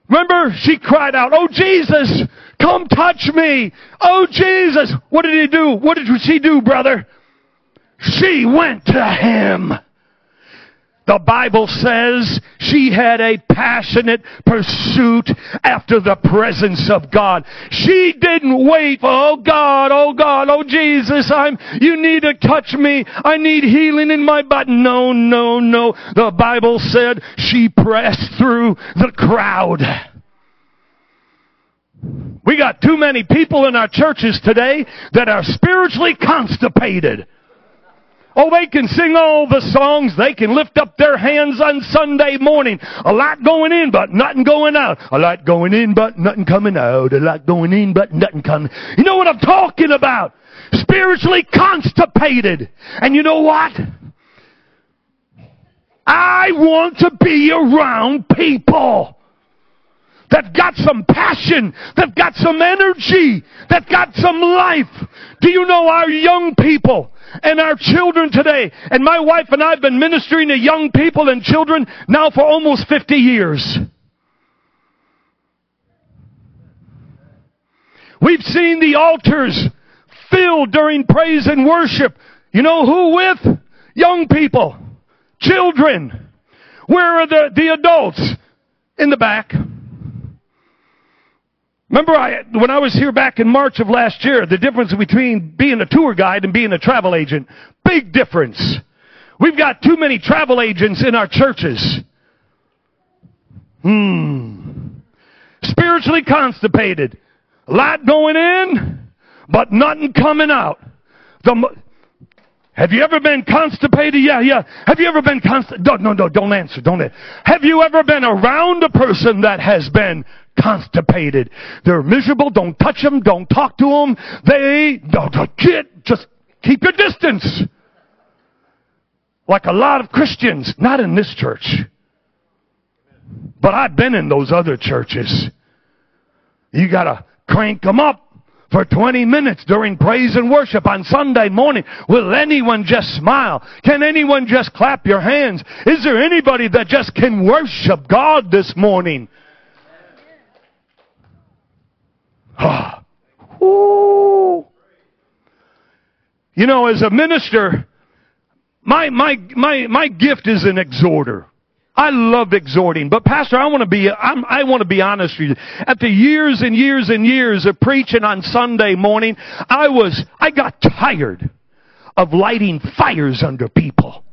Speaker 5: Remember? She cried out, Oh Jesus, come touch me. Oh Jesus. What did he do? What did she do, brother? She went to him. The Bible says she had a passionate pursuit after the presence of God. She didn't wait for, oh God, oh God, oh Jesus, I'm, you need to touch me. I need healing in my body. No, no, no. The Bible said she pressed through the crowd. We got too many people in our churches today that are spiritually constipated. Oh, they can sing all the songs. They can lift up their hands on Sunday morning. A lot going in, but nothing going out. A lot going in, but nothing coming out. A lot going in, but nothing coming. You know what I'm talking about? Spiritually constipated. And you know what? I want to be around people that got some passion, that got some energy, that got some life. Do you know our young people? and our children today. And my wife and I have been ministering to young people and children now for almost 50 years. We've seen the altars filled during praise and worship. You know who with? Young people. Children. Where are the, the adults? In the back. Remember I, when I was here back in March of last year, the difference between being a tour guide and being a travel agent. Big difference. We've got too many travel agents in our churches. Hmm. Spiritually constipated. A lot going in, but nothing coming out. The, have you ever been constipated? Yeah, yeah. Have you ever been constipated? No, no, don't answer. Don't answer. Have you ever been around a person that has been constipated? They're miserable. Don't touch them. Don't talk to them. They, don't, get, just keep your distance. Like a lot of Christians, not in this church. But I've been in those other churches. You gotta crank them up for 20 minutes during praise and worship on Sunday morning. Will anyone just smile? Can anyone just clap your hands? Is there anybody that just can worship God this morning? Ah. Ooh. You know, as a minister, my, my, my, my gift is an exhorter. I love exhorting, but Pastor, I want to be, I'm, I want to be honest with you. After years and years and years of preaching on Sunday morning, I was, I got tired of lighting fires under people.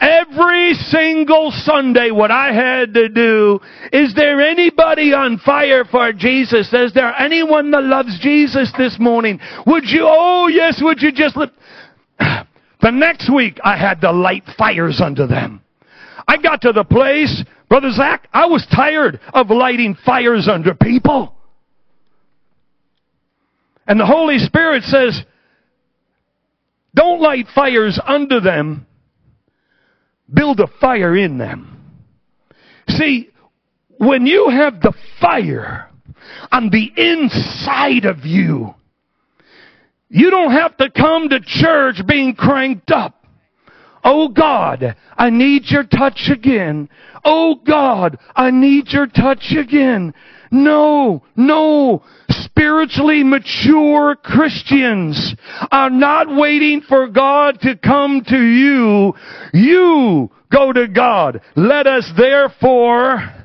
Speaker 5: Every single Sunday, what I had to do, is there anybody on fire for Jesus? Is there anyone that loves Jesus this morning? Would you, oh yes, would you just? The next week, I had to light fires under them. I got to the place, Brother Zach, I was tired of lighting fires under people. And the Holy Spirit says, don't light fires under them, build a fire in them. See, when you have the fire on the inside of you, you don't have to come to church being cranked up. Oh God, I need your touch again. Oh God, I need your touch again. No, no. Spiritually mature Christians are not waiting for God to come to you. You go to God. Let us therefore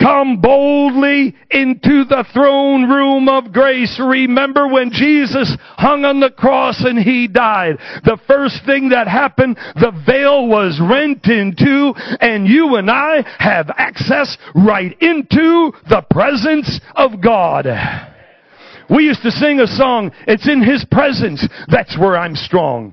Speaker 5: Come boldly into the throne room of grace. Remember when Jesus hung on the cross and he died. The first thing that happened, the veil was rent in two and you and I have access right into the presence of God. We used to sing a song, it's in His presence, that's where I'm strong.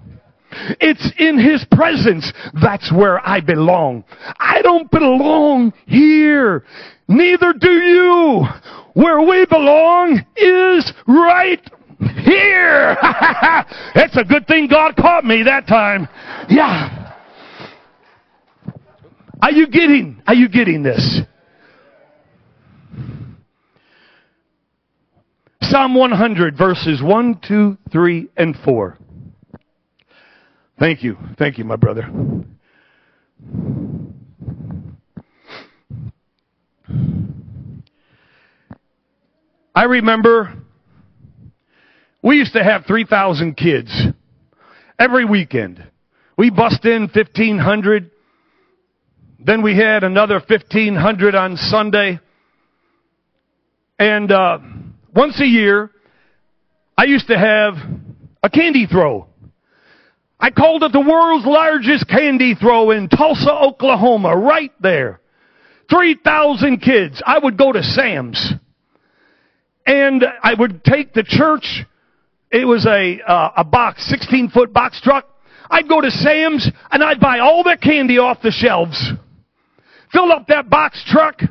Speaker 5: It's in His presence. That's where I belong. I don't belong here. Neither do you. Where we belong is right here. it's a good thing God caught me that time. Yeah. Are you getting, are you getting this? Psalm 100 verses 1, 2, 3, and 4. Thank you. Thank you, my brother. I remember we used to have 3,000 kids every weekend. We bust in 1,500. Then we had another 1,500 on Sunday. And uh, once a year, I used to have a candy throw. I called it the world's largest candy throw in Tulsa, Oklahoma, right there. 3,000 kids. I would go to Sam's and I would take the church. It was a uh, a box, 16 foot box truck. I'd go to Sam's and I'd buy all their candy off the shelves, fill up that box truck,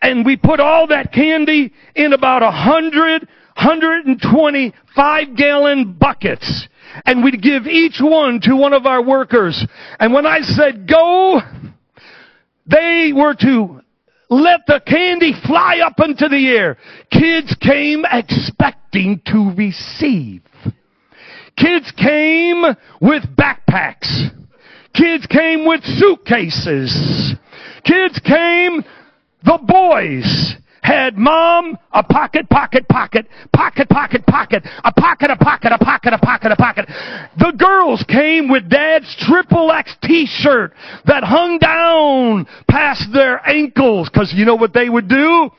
Speaker 5: and we put all that candy in about a hundred, hundred and twenty five gallon buckets. And we'd give each one to one of our workers. And when I said go, they were to let the candy fly up into the air. Kids came expecting to receive. Kids came with backpacks. Kids came with suitcases. Kids came, the boys had mom a pocket, pocket, pocket, pocket, pocket, pocket, a pocket, a pocket, a pocket, a pocket, a pocket. The girls came with dad's triple X t-shirt that hung down past their ankles because you know what they would do?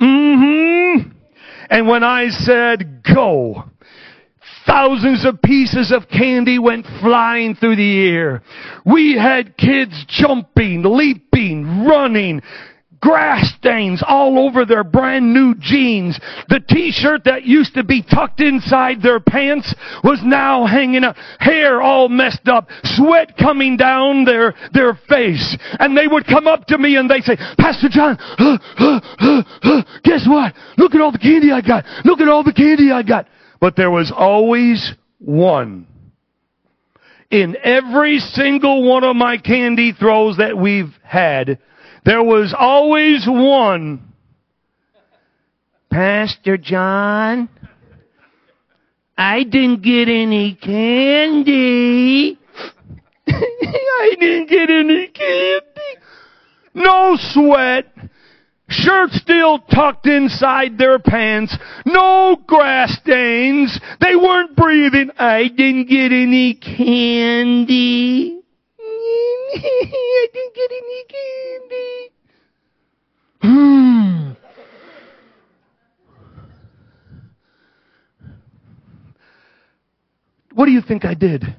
Speaker 5: Mm-hmm. And when I said go, Thousands of pieces of candy went flying through the air. We had kids jumping, leaping, running, grass stains all over their brand new jeans. The t-shirt that used to be tucked inside their pants was now hanging up, hair all messed up, sweat coming down their, their face. And they would come up to me and they say, Pastor John, guess what? Look at all the candy I got. Look at all the candy I got. But there was always one. In every single one of my candy throws that we've had, there was always one. Pastor John, I didn't get any candy. I didn't get any candy. No sweat. Shirt still tucked inside their pants. No grass stains. They weren't breathing. I didn't get any candy. I didn't get any candy. What do you think I did?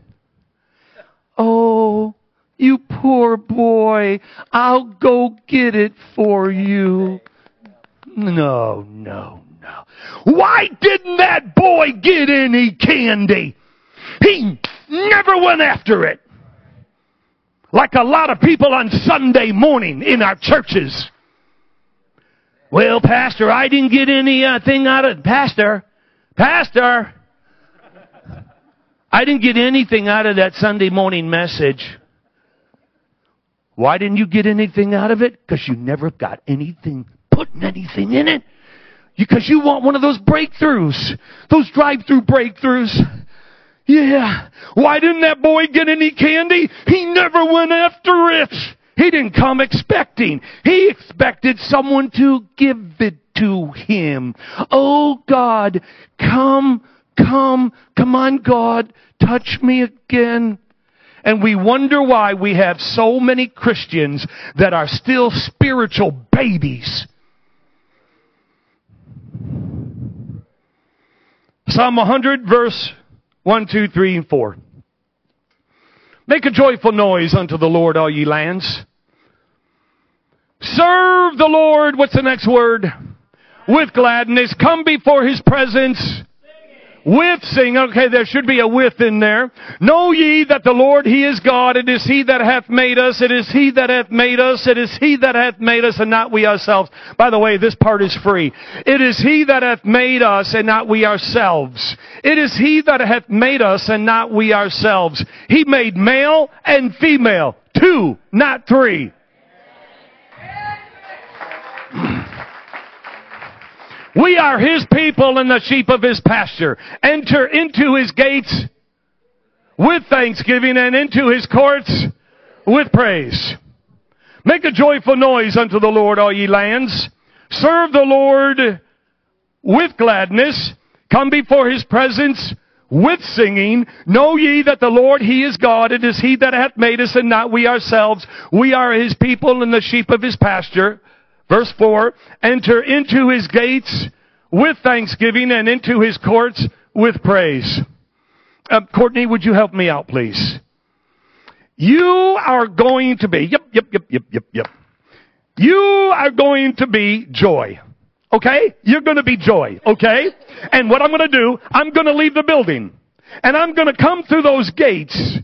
Speaker 5: Oh, you poor boy. I'll go get it for you. No, no, no. Why didn't that boy get any candy? He never went after it like a lot of people on Sunday morning in our churches. Well, Pastor, I didn't get anything uh, out of Pastor. Pastor, I didn't get anything out of that Sunday morning message. Why didn't you get anything out of it? Because you never got anything, putting anything in it. Because you want one of those breakthroughs, those drive-through breakthroughs. Yeah. Why didn't that boy get any candy? He never went after it. He didn't come expecting. He expected someone to give it to him. Oh God, come, come, come on God, touch me again. And we wonder why we have so many Christians that are still spiritual babies. Psalm 100 verse 1, 2, 3, and 4. Make a joyful noise unto the Lord, all ye lands. Serve the Lord, what's the next word? With gladness. Come before his presence with sing. Okay, there should be a with in there. Know ye that the Lord, He is God. It is He that hath made us. It is He that hath made us. It is He that hath made us and not we ourselves. By the way, this part is free. It is He that hath made us and not we ourselves. It is He that hath made us and not we ourselves. He made male and female. Two, not three. We are his people and the sheep of his pasture. Enter into his gates with thanksgiving and into his courts with praise. Make a joyful noise unto the Lord, all ye lands. Serve the Lord with gladness. Come before his presence with singing. Know ye that the Lord, He is God. It is He that hath made us and not we ourselves. We are His people and the sheep of His pasture. Verse 4, enter into his gates with thanksgiving and into his courts with praise. Uh, Courtney, would you help me out, please? You are going to be, yep, yep, yep, yep, yep, yep. You are going to be joy. Okay? You're going to be joy. Okay? And what I'm going to do, I'm going to leave the building. And I'm going to come through those gates.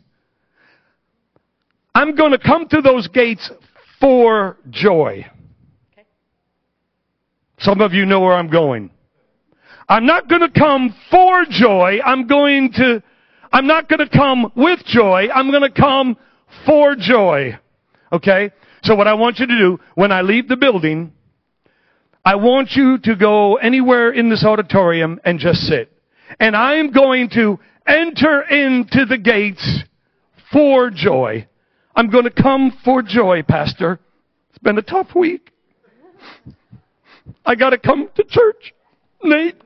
Speaker 5: I'm going to come through those gates for joy. Some of you know where I'm going. I'm not going to come for joy. I'm going to, I'm not going to come with joy. I'm going to come for joy. Okay? So what I want you to do, when I leave the building, I want you to go anywhere in this auditorium and just sit. And I am going to enter into the gates for joy. I'm going to come for joy, Pastor. It's been a tough week. I gotta come to church, Nate,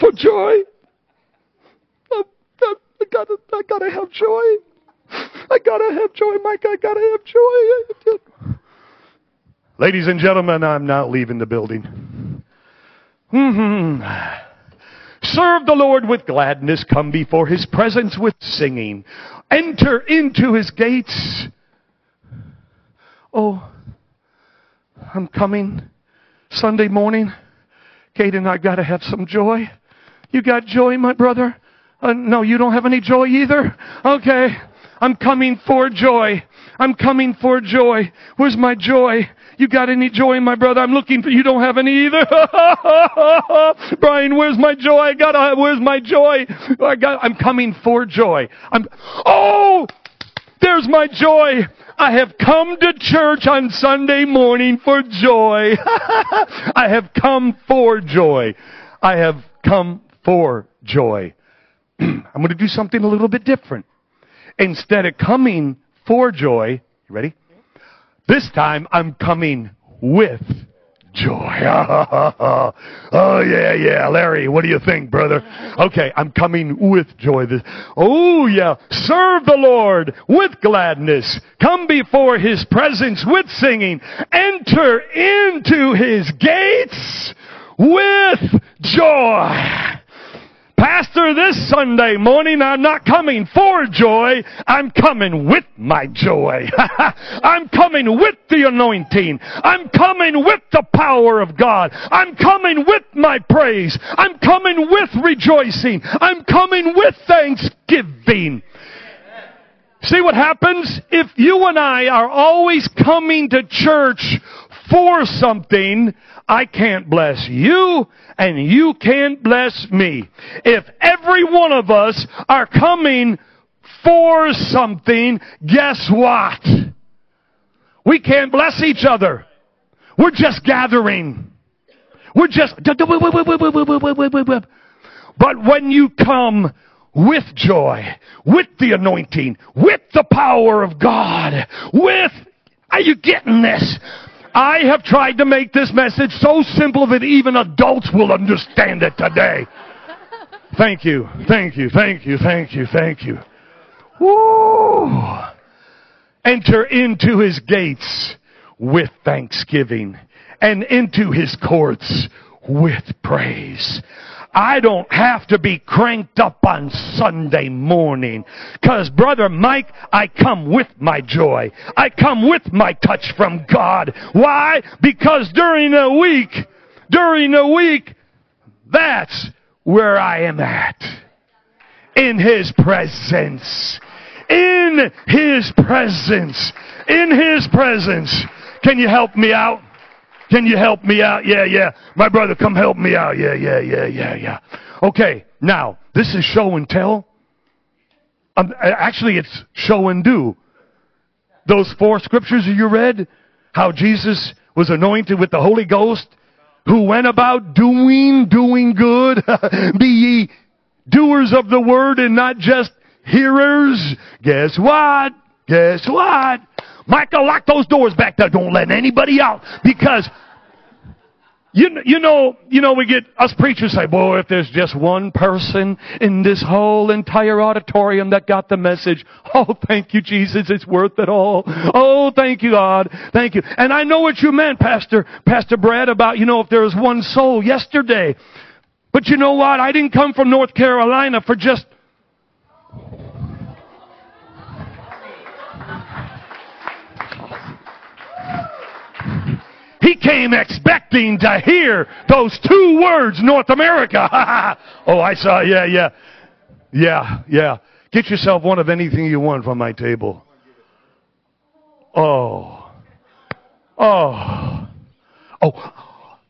Speaker 5: for joy. I, I, I gotta, I gotta have joy. I gotta have joy, Mike. I gotta have joy. Ladies and gentlemen, I'm not leaving the building. Mm-hmm. Serve the Lord with gladness. Come before His presence with singing. Enter into His gates. Oh, I'm coming Sunday morning, Kate and I got to have some joy. You got joy, my brother? Uh, no, you don't have any joy either? Okay. I'm coming for joy. I'm coming for joy. Where's my joy? You got any joy, my brother? I'm looking for you. Don't have any either. Brian, where's my joy? I got. Where's my joy? I got. I'm coming for joy. I'm. Oh, there's my joy. I have come to church on Sunday morning for joy. I have come for joy. I have come for joy. I'm going to do something a little bit different. Instead of coming for joy, you ready? This time I'm coming with joy. oh yeah, yeah. Larry, what do you think, brother? Okay, I'm coming with joy. Oh yeah. Serve the Lord with gladness. Come before His presence with singing. Enter into His gates with joy. Pastor, this Sunday morning I'm not coming for joy. I'm coming with my joy. I'm coming with the anointing. I'm coming with the power of God. I'm coming with my praise. I'm coming with rejoicing. I'm coming with thanksgiving. See what happens? If you and I are always coming to church for something, I can't bless you and you can't bless me. If every one of us are coming for something, guess what? We can't bless each other. We're just gathering. We're just. But when you come with joy, with the anointing, with the power of God, with. Are you getting this? I have tried to make this message so simple that even adults will understand it today. Thank you, thank you, thank you, thank you, thank you. Woo! enter into his gates with thanksgiving and into his courts with praise. I don't have to be cranked up on Sunday morning. Cause brother Mike, I come with my joy. I come with my touch from God. Why? Because during the week, during the week, that's where I am at. In His presence. In His presence. In His presence. Can you help me out? Can you help me out? Yeah, yeah. My brother, come help me out. Yeah, yeah, yeah, yeah, yeah. Okay, now, this is show and tell. Um, actually, it's show and do. Those four scriptures you read, how Jesus was anointed with the Holy Ghost, who went about doing, doing good. Be ye doers of the word and not just hearers. Guess what? Guess what? Michael, lock those doors back there. Don't let anybody out because you, you know, you know, we get us preachers say, boy, if there's just one person in this whole entire auditorium that got the message, oh, thank you, Jesus, it's worth it all. Oh, thank you, God. Thank you. And I know what you meant, Pastor, Pastor Brad, about, you know, if there was one soul yesterday. But you know what? I didn't come from North Carolina for just He came expecting to hear those two words, North America. oh, I saw, yeah, yeah. Yeah, yeah. Get yourself one of anything you want from my table. Oh. Oh. Oh.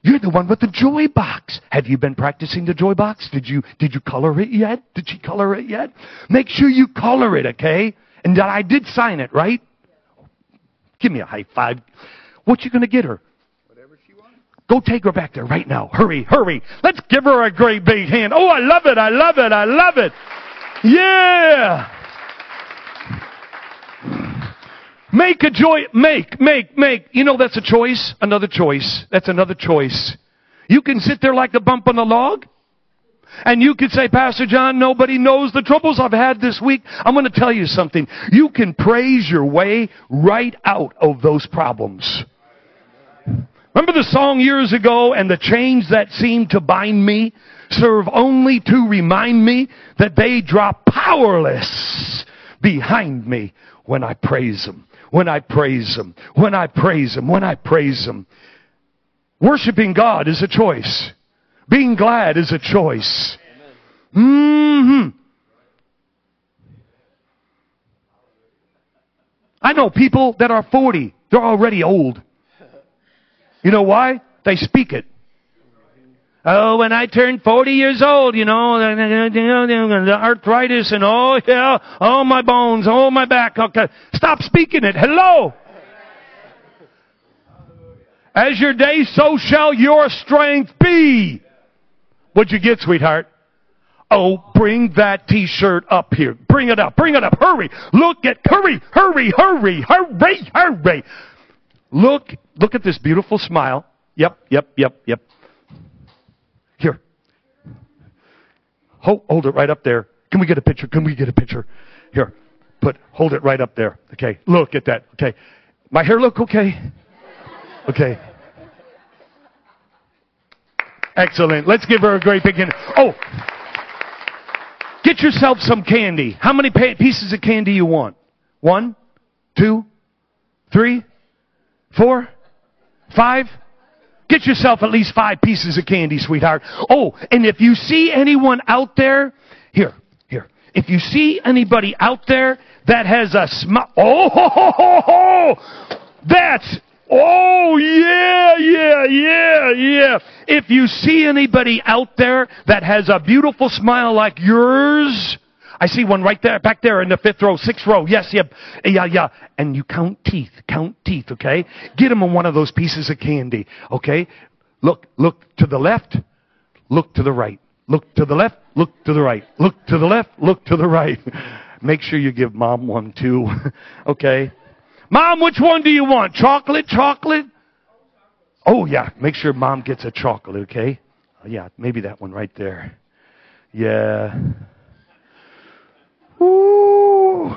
Speaker 5: You're the one with the joy box. Have you been practicing the joy box? Did you did you color it yet? Did she color it yet? Make sure you color it, okay? And that I did sign it, right? Give me a high five. What you gonna get her? Go take her back there right now. Hurry, hurry. Let's give her a great big hand. Oh, I love it. I love it. I love it. Yeah. Make a joy, make, make, make. You know that's a choice. Another choice. That's another choice. You can sit there like a bump on the log. And you could say, Pastor John, nobody knows the troubles I've had this week. I'm going to tell you something. You can praise your way right out of those problems. Remember the song years ago, and the chains that seemed to bind me serve only to remind me that they drop powerless behind me when I praise Him. When I praise Him. When I praise Him. When I praise Him. Worshiping God is a choice. Being glad is a choice. hmm I know people that are 40. They're already old. You know why? They speak it. Oh, when I turned 40 years old, you know, the arthritis and oh yeah, oh my bones, oh my back. Okay. Stop speaking it. Hello. As your day, so shall your strength be. What'd you get, sweetheart? Oh, bring that t-shirt up here. Bring it up. Bring it up. Hurry. Look at, hurry, hurry, hurry, hurry, hurry. Look, look at this beautiful smile. Yep, yep, yep, yep. Here. Hold, hold it right up there. Can we get a picture? Can we get a picture? Here. Put, hold it right up there. Okay. Look at that. Okay. My hair look okay? Okay. Excellent. Let's give her a great big hand. Oh! Get yourself some candy. How many pieces of candy you want? One? Two? Three? Four? Five? Get yourself at least five pieces of candy, sweetheart. Oh, and if you see anyone out there, here, here. If you see anybody out there that has a smile, oh, ho, ho, ho, ho, that's, oh, yeah, yeah, yeah, yeah. If you see anybody out there that has a beautiful smile like yours, I see one right there, back there in the fifth row, sixth row. Yes, yep, yeah, yeah. And you count teeth, count teeth, okay? Get them on one of those pieces of candy, okay? Look, look to the left, look to the right. Look to the left, look to the right. Look to the left, look to the right. Make sure you give mom one too, okay? Mom, which one do you want? Chocolate, chocolate? Oh yeah, make sure mom gets a chocolate, okay? Yeah, maybe that one right there. Yeah. Ooh.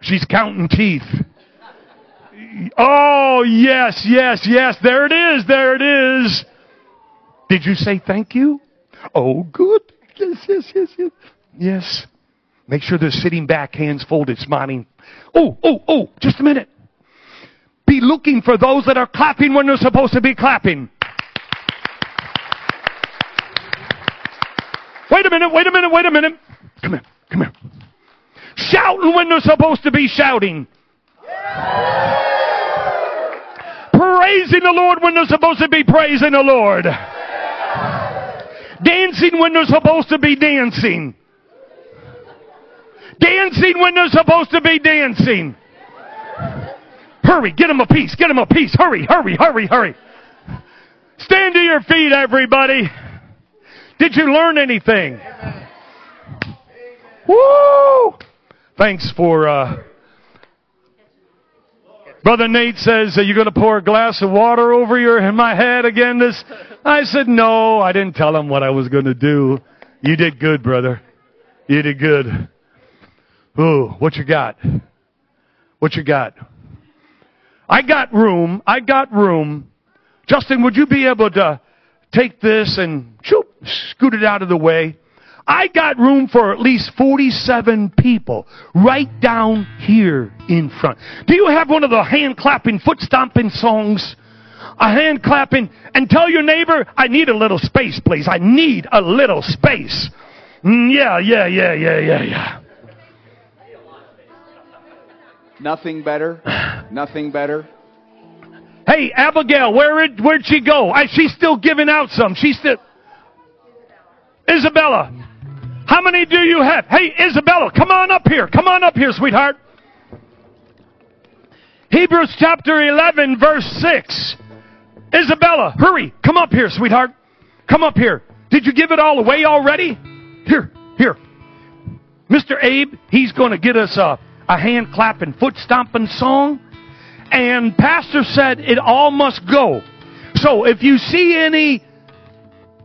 Speaker 5: She's counting teeth. Oh, yes, yes, yes. There it is. There it is. Did you say thank you? Oh, good. Yes, yes, yes, yes. Yes. Make sure they're sitting back, hands folded, smiling. Oh, oh, oh, just a minute. Be looking for those that are clapping when they're supposed to be clapping. Wait a minute, wait a minute, wait a minute. Come here, come here. Shouting when they're supposed to be shouting. Praising the Lord when they're supposed to be praising the Lord. Dancing when they're supposed to be dancing. Dancing when they're supposed to be dancing. Hurry, get them a piece, get them a piece. Hurry, hurry, hurry, hurry. Stand to your feet, everybody. Did you learn anything? Woo! Thanks for, uh, Brother Nate says, Are you going to pour a glass of water over your in my head again? This I said, No, I didn't tell him what I was going to do. You did good, brother. You did good. Ooh, what you got? What you got? I got room. I got room. Justin, would you be able to take this and shoop, scoot it out of the way? I got room for at least 47 people right down here in front. Do you have one of the hand clapping, foot stomping songs? A hand clapping and tell your neighbor, I need a little space, please. I need a little space. Mm, yeah, yeah, yeah, yeah, yeah, yeah.
Speaker 2: Nothing better. Nothing better.
Speaker 5: Hey, Abigail, where where'd she go? I, she's still giving out some. She's still. Isabella, how many do you have? Hey, Isabella, come on up here. Come on up here, sweetheart. Hebrews chapter 11, verse 6. Isabella, hurry. Come up here, sweetheart. Come up here. Did you give it all away already? Here, here. Mr. Abe, he's going to get us a, a hand clapping, foot stomping song. And Pastor said it all must go. So if you see any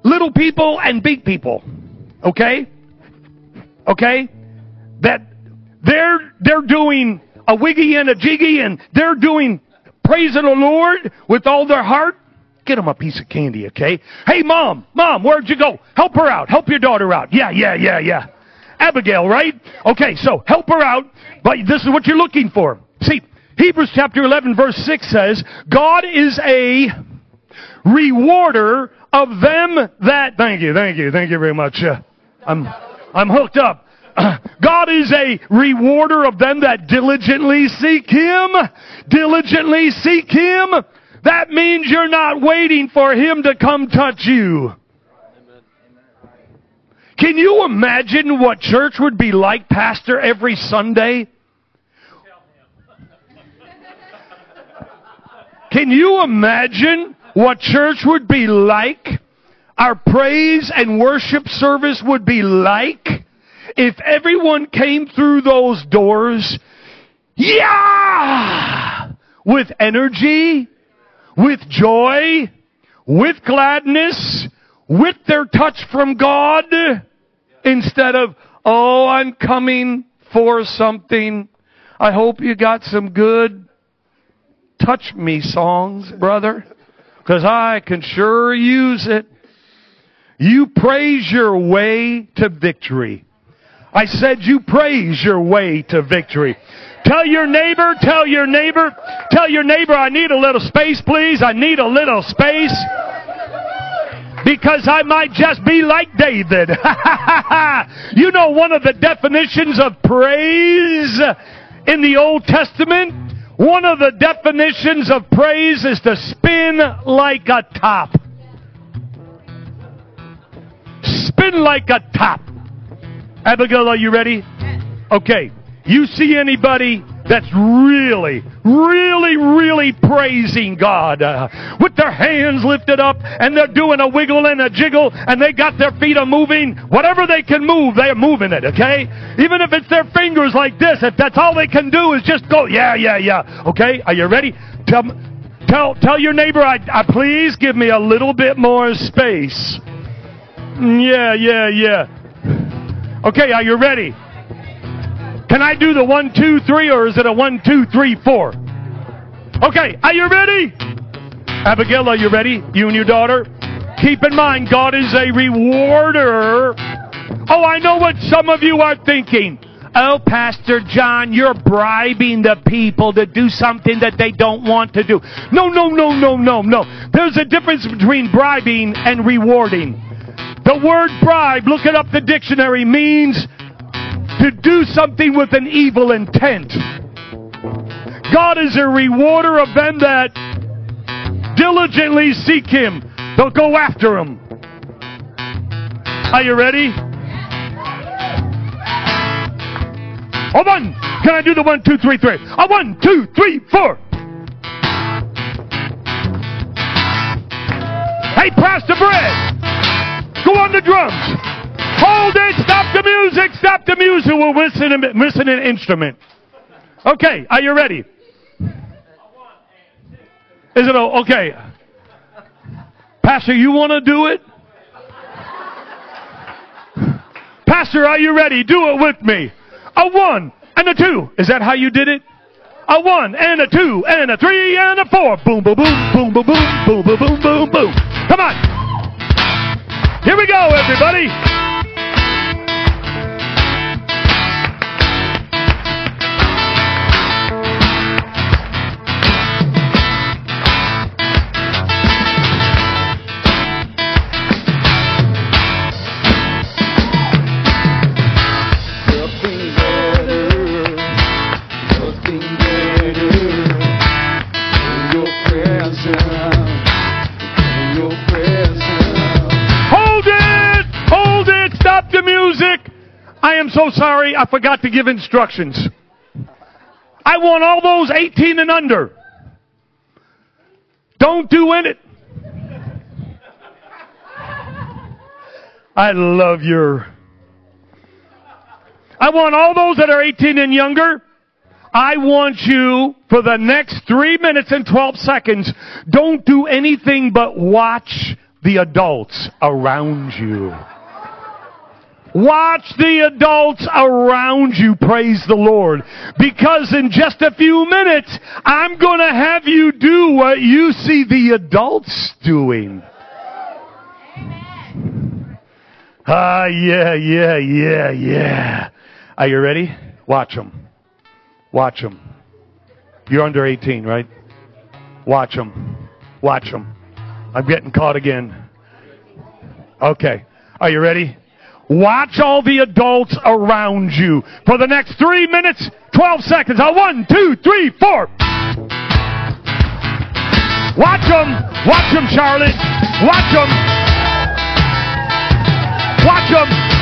Speaker 5: little people and big people, okay? Okay? That they're they're doing a wiggy and a jiggy and they're doing praising the Lord with all their heart. Get them a piece of candy, okay? Hey, mom, mom, where'd you go? Help her out. Help your daughter out. Yeah, yeah, yeah, yeah. Abigail, right? Okay, so help her out, but this is what you're looking for. See, Hebrews chapter 11 verse 6 says, God is a rewarder of them that, thank you, thank you, thank you very much. Uh, I'm, I'm hooked up. God is a rewarder of them that diligently seek Him. Diligently seek Him. That means you're not waiting for Him to come touch you. Can you imagine what church would be like, Pastor, every Sunday? Can you imagine what church would be like? Our praise and worship service would be like if everyone came through those doors, yeah, with energy, with joy, with gladness, with their touch from God, instead of, oh, I'm coming for something. I hope you got some good touch me songs, brother, because I can sure use it. You praise your way to victory. I said you praise your way to victory. Tell your neighbor, tell your neighbor, tell your neighbor, I need a little space, please. I need a little space. Because I might just be like David. you know one of the definitions of praise in the Old Testament? One of the definitions of praise is to spin like a top. Spin like a top. Abigail, are you ready? Okay. You see anybody that's really, really, really praising God uh, with their hands lifted up and they're doing a wiggle and a jiggle and they got their feet are moving. Whatever they can move, they're moving it, okay? Even if it's their fingers like this, if that's all they can do is just go, yeah, yeah, yeah. Okay? Are you ready? Tell, tell, tell your neighbor, I, I please give me a little bit more space. Mm, yeah, yeah, yeah. Okay, are you ready? Can I do the one, two, three, or is it a one, two, three, four? Okay, are you ready? Abigail, are you ready? You and your daughter? Keep in mind, God is a rewarder. Oh, I know what some of you are thinking. Oh, Pastor John, you're bribing the people to do something that they don't want to do. No, no, no, no, no, no. There's a difference between bribing and rewarding. The word bribe, look it up the dictionary, means to do something with an evil intent. God is a rewarder of them that diligently seek Him. They'll go after Him. Are you ready? A one. Can I do the one, two, three, three? A one, two, three, four. Hey, Pastor Brett, go on the drums. Hold it. Stop the music. Stop the music. We're missing, missing an instrument. Okay, are you ready? Is it a, okay? Pastor, you want to do it? Pastor, are you ready? Do it with me. A one and a two. Is that how you did it? A one and a two and a three and a four. Boom, boom, boom, boom, boom, boom, boom, boom, boom, boom. Come on. Here we go, everybody. Am so sorry, I forgot to give instructions. I want all those 18 and under. Don't do it. I love your. I want all those that are 18 and younger. I want you for the next three minutes and 12 seconds, don't do anything but watch the adults around you. Watch the adults around you, praise the Lord. Because in just a few minutes, I'm gonna have you do what you see the adults doing. Ah, yeah, yeah, yeah, yeah. Are you ready? Watch them. Watch them. You're under 18, right? Watch them. Watch them. I'm getting caught again. Okay. Are you ready? Watch all the adults around you for the next three minutes, 12 seconds. A one, two, three, four. Watch them. Watch them, Charlotte. Watch them. Watch them.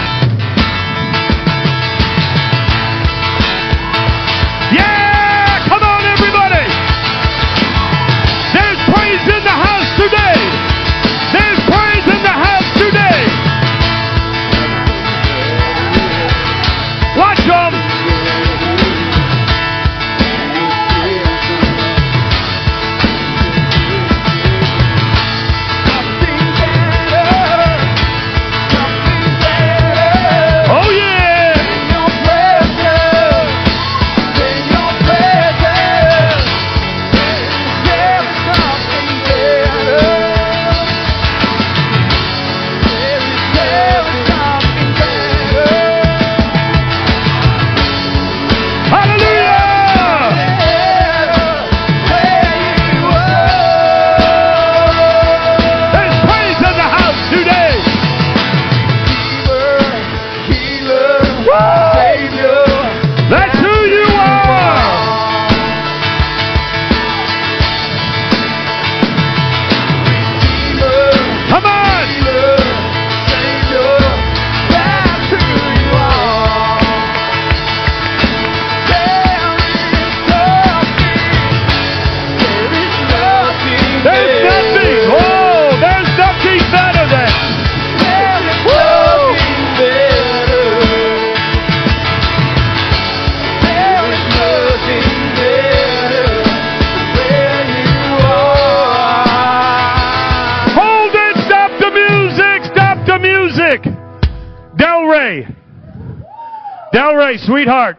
Speaker 5: Music! Del Rey. Del Rey, sweetheart.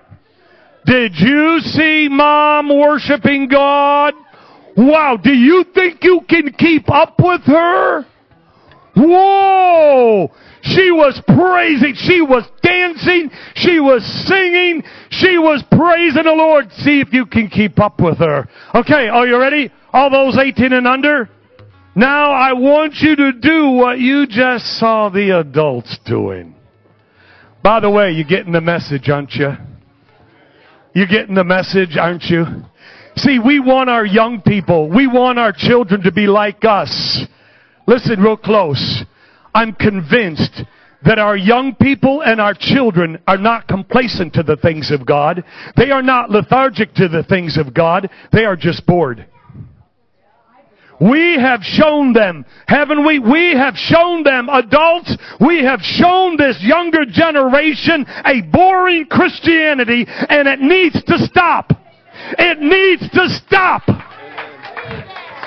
Speaker 5: Did you see mom worshiping God? Wow, do you think you can keep up with her? Whoa! She was praising, she was dancing, she was singing, she was praising the Lord. See if you can keep up with her. Okay, are you ready? All those 18 and under? Now I want you to do what you just saw the adults doing. By the way, you're getting the message, aren't you? You're getting the message, aren't you? See, we want our young people, we want our children to be like us. Listen real close. I'm convinced that our young people and our children are not complacent to the things of God. They are not lethargic to the things of God. They are just bored. We have shown them, haven't we? We have shown them, adults, we have shown this younger generation a boring Christianity and it needs to stop. It needs to stop.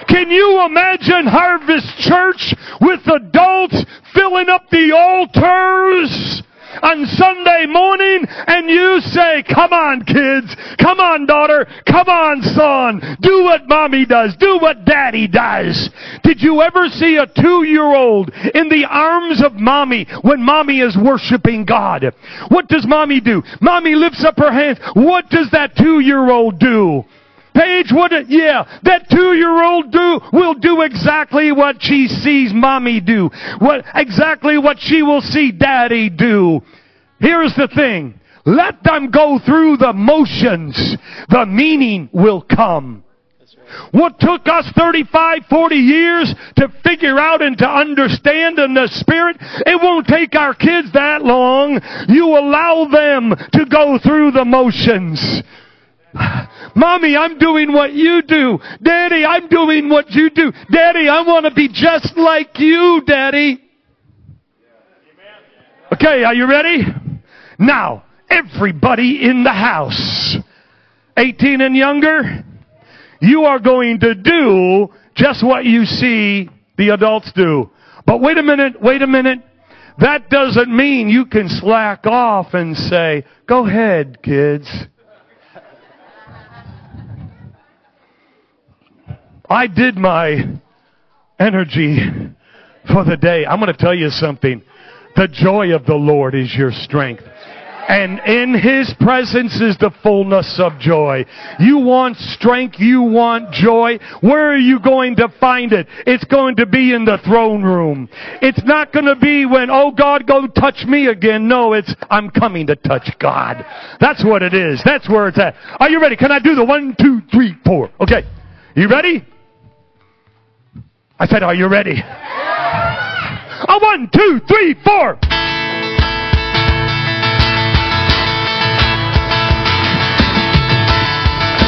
Speaker 5: Can you imagine Harvest Church with adults filling up the altars? On Sunday morning and you say, come on kids, come on daughter, come on son, do what mommy does, do what daddy does. Did you ever see a two-year-old in the arms of mommy when mommy is worshiping God? What does mommy do? Mommy lifts up her hands. What does that two-year-old do? Paige would yeah, that two-year-old do will do exactly what she sees mommy do. What exactly what she will see daddy do. Here's the thing. Let them go through the motions. The meaning will come. What took us 35, 40 years to figure out and to understand in the Spirit, it won't take our kids that long. You allow them to go through the motions. Mommy, I'm doing what you do. Daddy, I'm doing what you do. Daddy, I want to be just like you, Daddy. Okay, are you ready? Now, everybody in the house, 18 and younger, you are going to do just what you see the adults do. But wait a minute, wait a minute. That doesn't mean you can slack off and say, go ahead, kids. I did my energy for the day. I'm going to tell you something. The joy of the Lord is your strength. And in His presence is the fullness of joy. You want strength, you want joy. Where are you going to find it? It's going to be in the throne room. It's not going to be when, oh God, go touch me again. No, it's, I'm coming to touch God. That's what it is. That's where it's at. Are you ready? Can I do the one, two, three, four? Okay. You ready? I said, Are you ready? A one, two, three, four.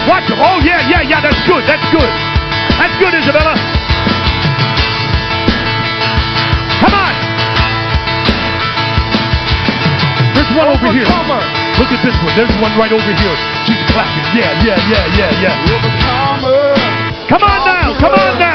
Speaker 5: Watch them. Oh, yeah, yeah, yeah, that's good. That's good. That's good, Isabella. Come on. There's one over here. Look at this one. There's one right over here. She's clapping. Yeah, yeah, yeah, yeah, yeah. Come on now. Come on now.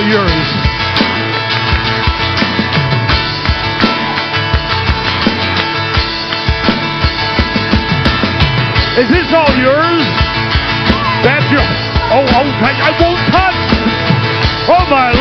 Speaker 5: All yours. Is this all yours? That's your. Oh, oh, I, I won't touch. Oh my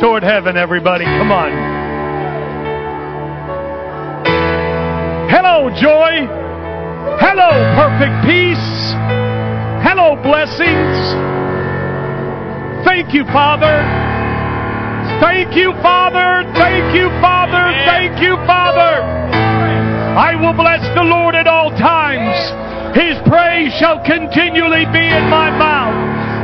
Speaker 5: toward heaven, everybody. Come on. Hello, joy. Hello, perfect peace. Hello, blessings. Thank you, Father. Thank you, Father. Thank you, Father. Thank you, Father. I will bless the Lord at all times. His praise shall continually be in my mouth.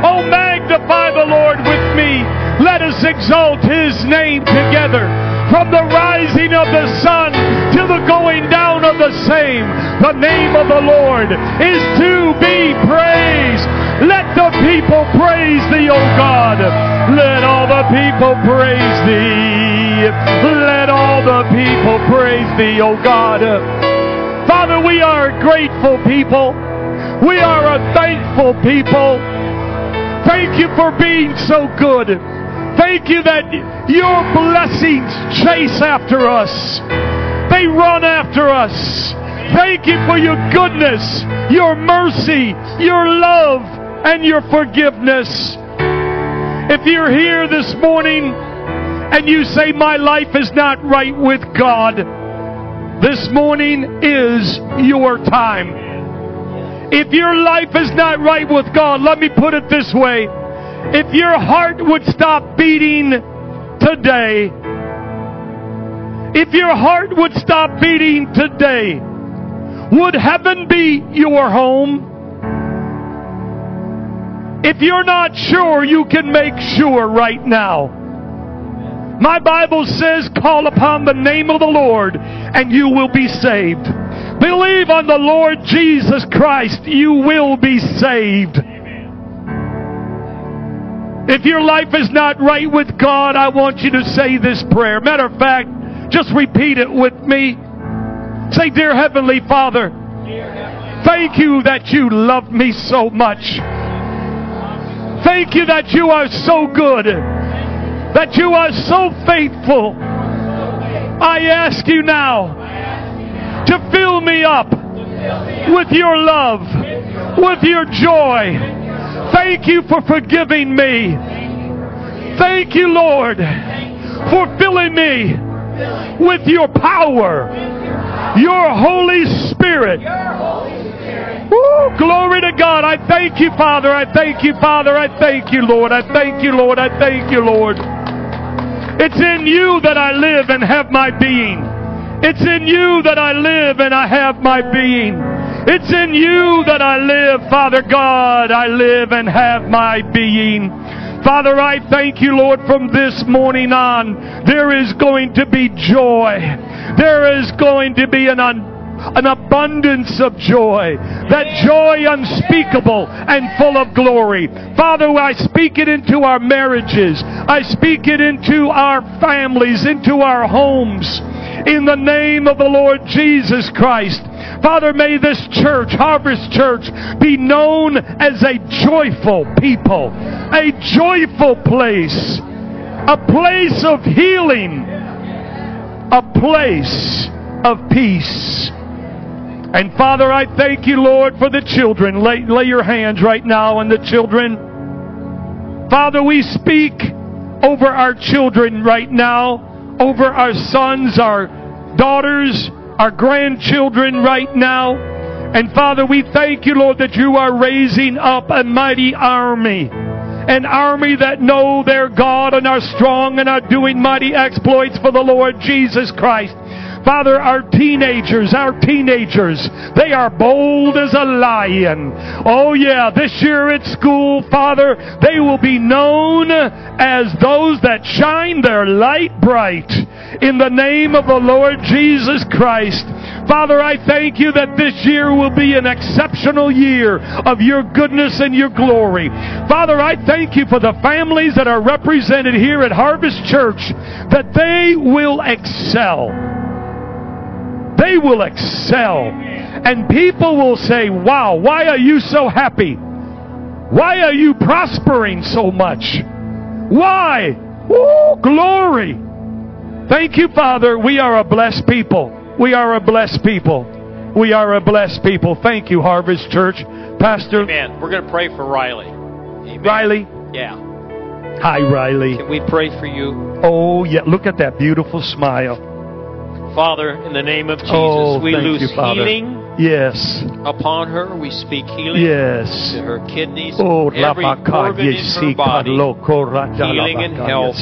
Speaker 5: Oh, magnify the Lord with me. Us exalt his name together. From the rising of the sun to the going down of the same, the name of the Lord is to be praised. Let the people praise thee, O God. Let all the people praise thee. Let all the people praise thee, O God. Father, we are a grateful people. We are a thankful people. Thank you for being so good. Thank you that your blessings chase after us. They run after us. Thank you for your goodness, your mercy, your love, and your forgiveness. If you're here this morning and you say, My life is not right with God, this morning is your time. If your life is not right with God, let me put it this way. If your heart would stop beating today, if your heart would stop beating today, would heaven be your home? If you're not sure, you can make sure right now. My Bible says, call upon the name of the Lord and you will be saved. Believe on the Lord Jesus Christ, you will be saved. If your life is not right with God, I want you to say this prayer. Matter of fact, just repeat it with me. Say, Dear Heavenly Father, thank you that you love me so much. Thank you that you are so good, that you are so faithful. I ask you now to fill me up with your love, with your joy. Thank you for forgiving me. Thank you, Lord, for filling me with your power, your Holy Spirit. Glory to God. I thank you, Father. I thank you, Father. I thank you, Lord. I thank you, Lord. I thank you, Lord. It's in you that I live and have my being. It's in you that I live and I have my being. It's in you that I live, Father God. I live and have my being. Father, I thank you, Lord, from this morning on, there is going to be joy. There is going to be an un- an abundance of joy, that joy unspeakable and full of glory. Father, I speak it into our marriages. I speak it into our families, into our homes. In the name of the Lord Jesus Christ. Father, may this church, Harvest Church, be known as a joyful people, a joyful place, a place of healing, a place of peace. And Father, I thank you, Lord, for the children. Lay, lay your hands right now on the children. Father, we speak over our children right now, over our sons, our daughters, our grandchildren right now. And Father, we thank you, Lord, that you are raising up a mighty army. An army that know their God and are strong and are doing mighty exploits for the Lord Jesus Christ. Father, our teenagers, our teenagers, they are bold as a lion. Oh yeah, this year at school, Father, they will be known as those that shine their light bright in the name of the Lord Jesus Christ. Father, I thank you that this year will be an exceptional year of your goodness and your glory. Father, I thank you for the families that are represented here at Harvest Church, that they will excel they will excel. And people will say, Wow, why are you so happy? Why are you prospering so much? Why? Oh, glory. Thank you, Father. We are a blessed people. We are a blessed people. We are a blessed people. Thank you, Harvest Church. Pastor
Speaker 3: Amen. We're going to pray for Riley. Amen.
Speaker 5: Riley.
Speaker 3: Yeah.
Speaker 5: Hi, Riley.
Speaker 3: Can we pray for you?
Speaker 5: Oh, yeah. Look at that beautiful smile.
Speaker 3: Father, in the name of Jesus,
Speaker 5: Oh,
Speaker 3: we loose
Speaker 5: you,
Speaker 3: healing
Speaker 5: Yes.
Speaker 3: upon her. We speak healing
Speaker 5: Yes.
Speaker 3: to her kidneys,
Speaker 5: Oh,
Speaker 3: every organ in her body. healing and health.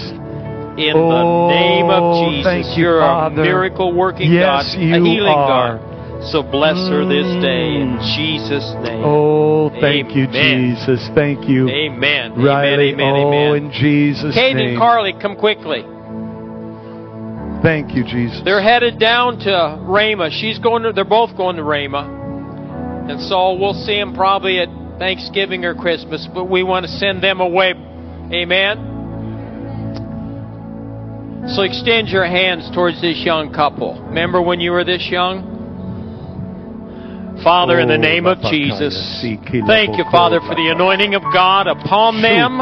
Speaker 3: In
Speaker 5: Oh,
Speaker 3: the name of Jesus,
Speaker 5: you,
Speaker 3: you're
Speaker 5: Father.
Speaker 3: a miracle working
Speaker 5: Yes,
Speaker 3: God, a healing
Speaker 5: are.
Speaker 3: God. So bless her this day in
Speaker 5: Mm.
Speaker 3: Jesus' name.
Speaker 5: Oh, thank you, Jesus. Thank you.
Speaker 3: Amen.
Speaker 5: Riley,
Speaker 3: amen. Amen.
Speaker 5: oh,
Speaker 3: Amen.
Speaker 5: in Jesus'
Speaker 3: Kate
Speaker 5: name.
Speaker 3: and Carly, come quickly.
Speaker 5: Thank you, Jesus.
Speaker 3: They're headed down to Rhema. She's going to. They're both going to Rhema, and so we'll see them probably at Thanksgiving or Christmas. But we want to send them away. Amen. So extend your hands towards this young couple. Remember when you were this young? Father, in the
Speaker 5: Oh,
Speaker 3: name of Jesus, thank you, Father, for the anointing of God upon them,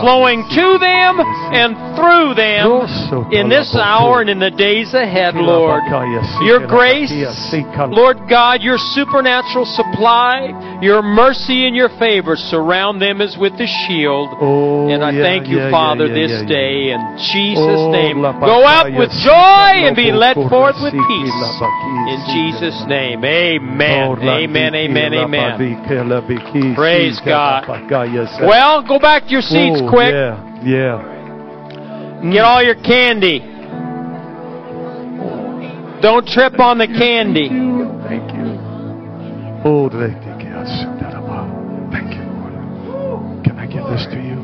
Speaker 3: flowing to them and through them in this hour and in the days ahead, Lord. Your grace, Lord God, your supernatural supply, your mercy and your favor surround them as with a shield.
Speaker 5: Oh,
Speaker 3: And I thank you, Father, this day in Jesus'
Speaker 5: Oh,
Speaker 3: name. Go out with joy and be led forth with peace. In Jesus' name, amen. Amen, amen, amen. Praise God. Well, go back to your seats
Speaker 5: Oh,
Speaker 3: quick.
Speaker 5: Yeah, yeah.
Speaker 3: Get all your candy. Don't trip on the candy.
Speaker 5: Thank you. Oh, thank you. Thank you, Lord. Can I give this to you?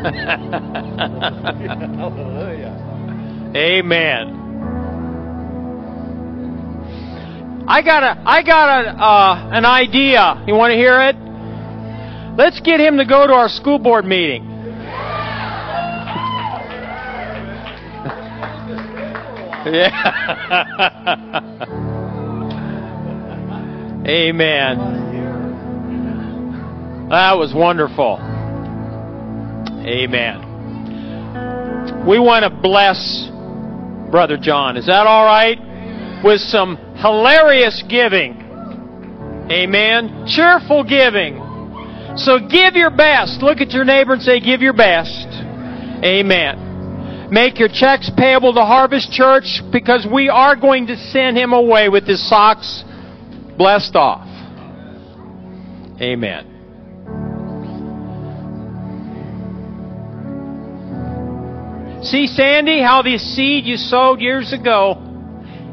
Speaker 3: Amen. I got a, I got a, uh, an idea. You want to hear it? Let's get him to go to our school board meeting. yeah. Amen. That was wonderful. Amen. We want to bless Brother John. Is that all right? With some hilarious giving. Amen. Cheerful giving. So give your best. Look at your neighbor and say, give your best. Amen. Make your checks payable to Harvest Church because we are going to send him away with his socks blessed off. Amen. See, Sandy, how this seed you sowed years ago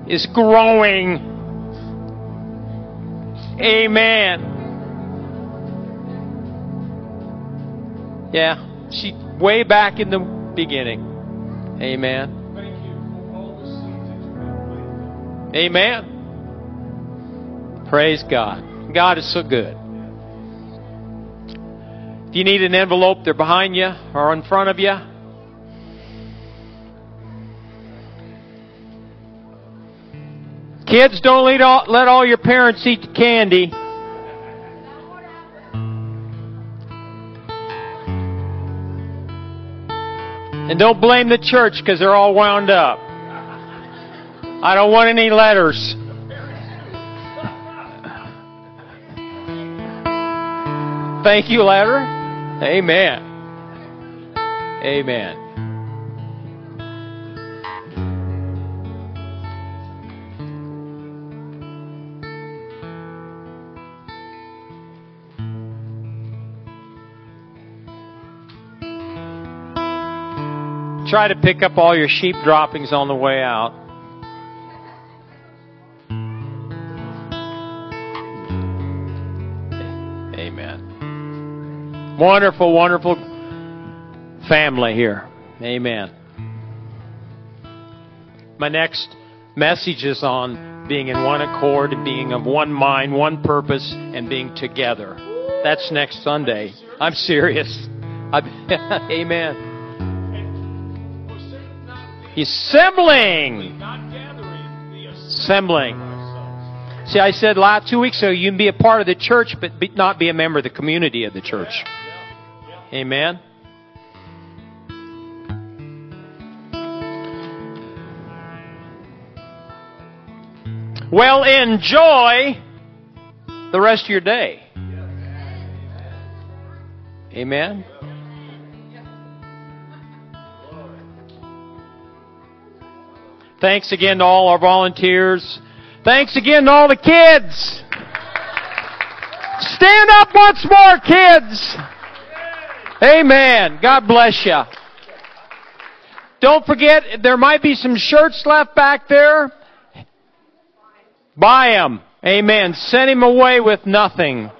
Speaker 3: is growing. Amen. Yeah, she way back in the beginning. Amen. Amen. Praise God. God is so good. If you need an envelope, they're behind you or in front of you. Kids, don't let all, let all your parents eat the candy. And don't blame the church because they're all wound up. I don't want any letters. Thank you, letter. Amen. Amen. Try to pick up all your sheep droppings on the way out. Amen. Wonderful, wonderful family here. Amen. My next message is on being in one accord and being of one mind, one purpose, and being together. That's next Sunday. I'm serious. I, amen. Assembling. Assembling. See, I said last two weeks ago, you can be a part of the church, but be, not be a member of the community of the church. Amen. Well, enjoy the rest of your day. Amen. Thanks again to all our volunteers. Thanks again to all the kids. Stand up once more, kids. Amen. God bless you. Don't forget, there might be some shirts left back there. Buy them. Amen. Send him away with nothing.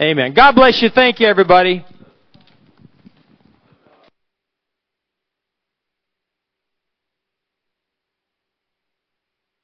Speaker 3: Amen. God bless you. Thank you, everybody.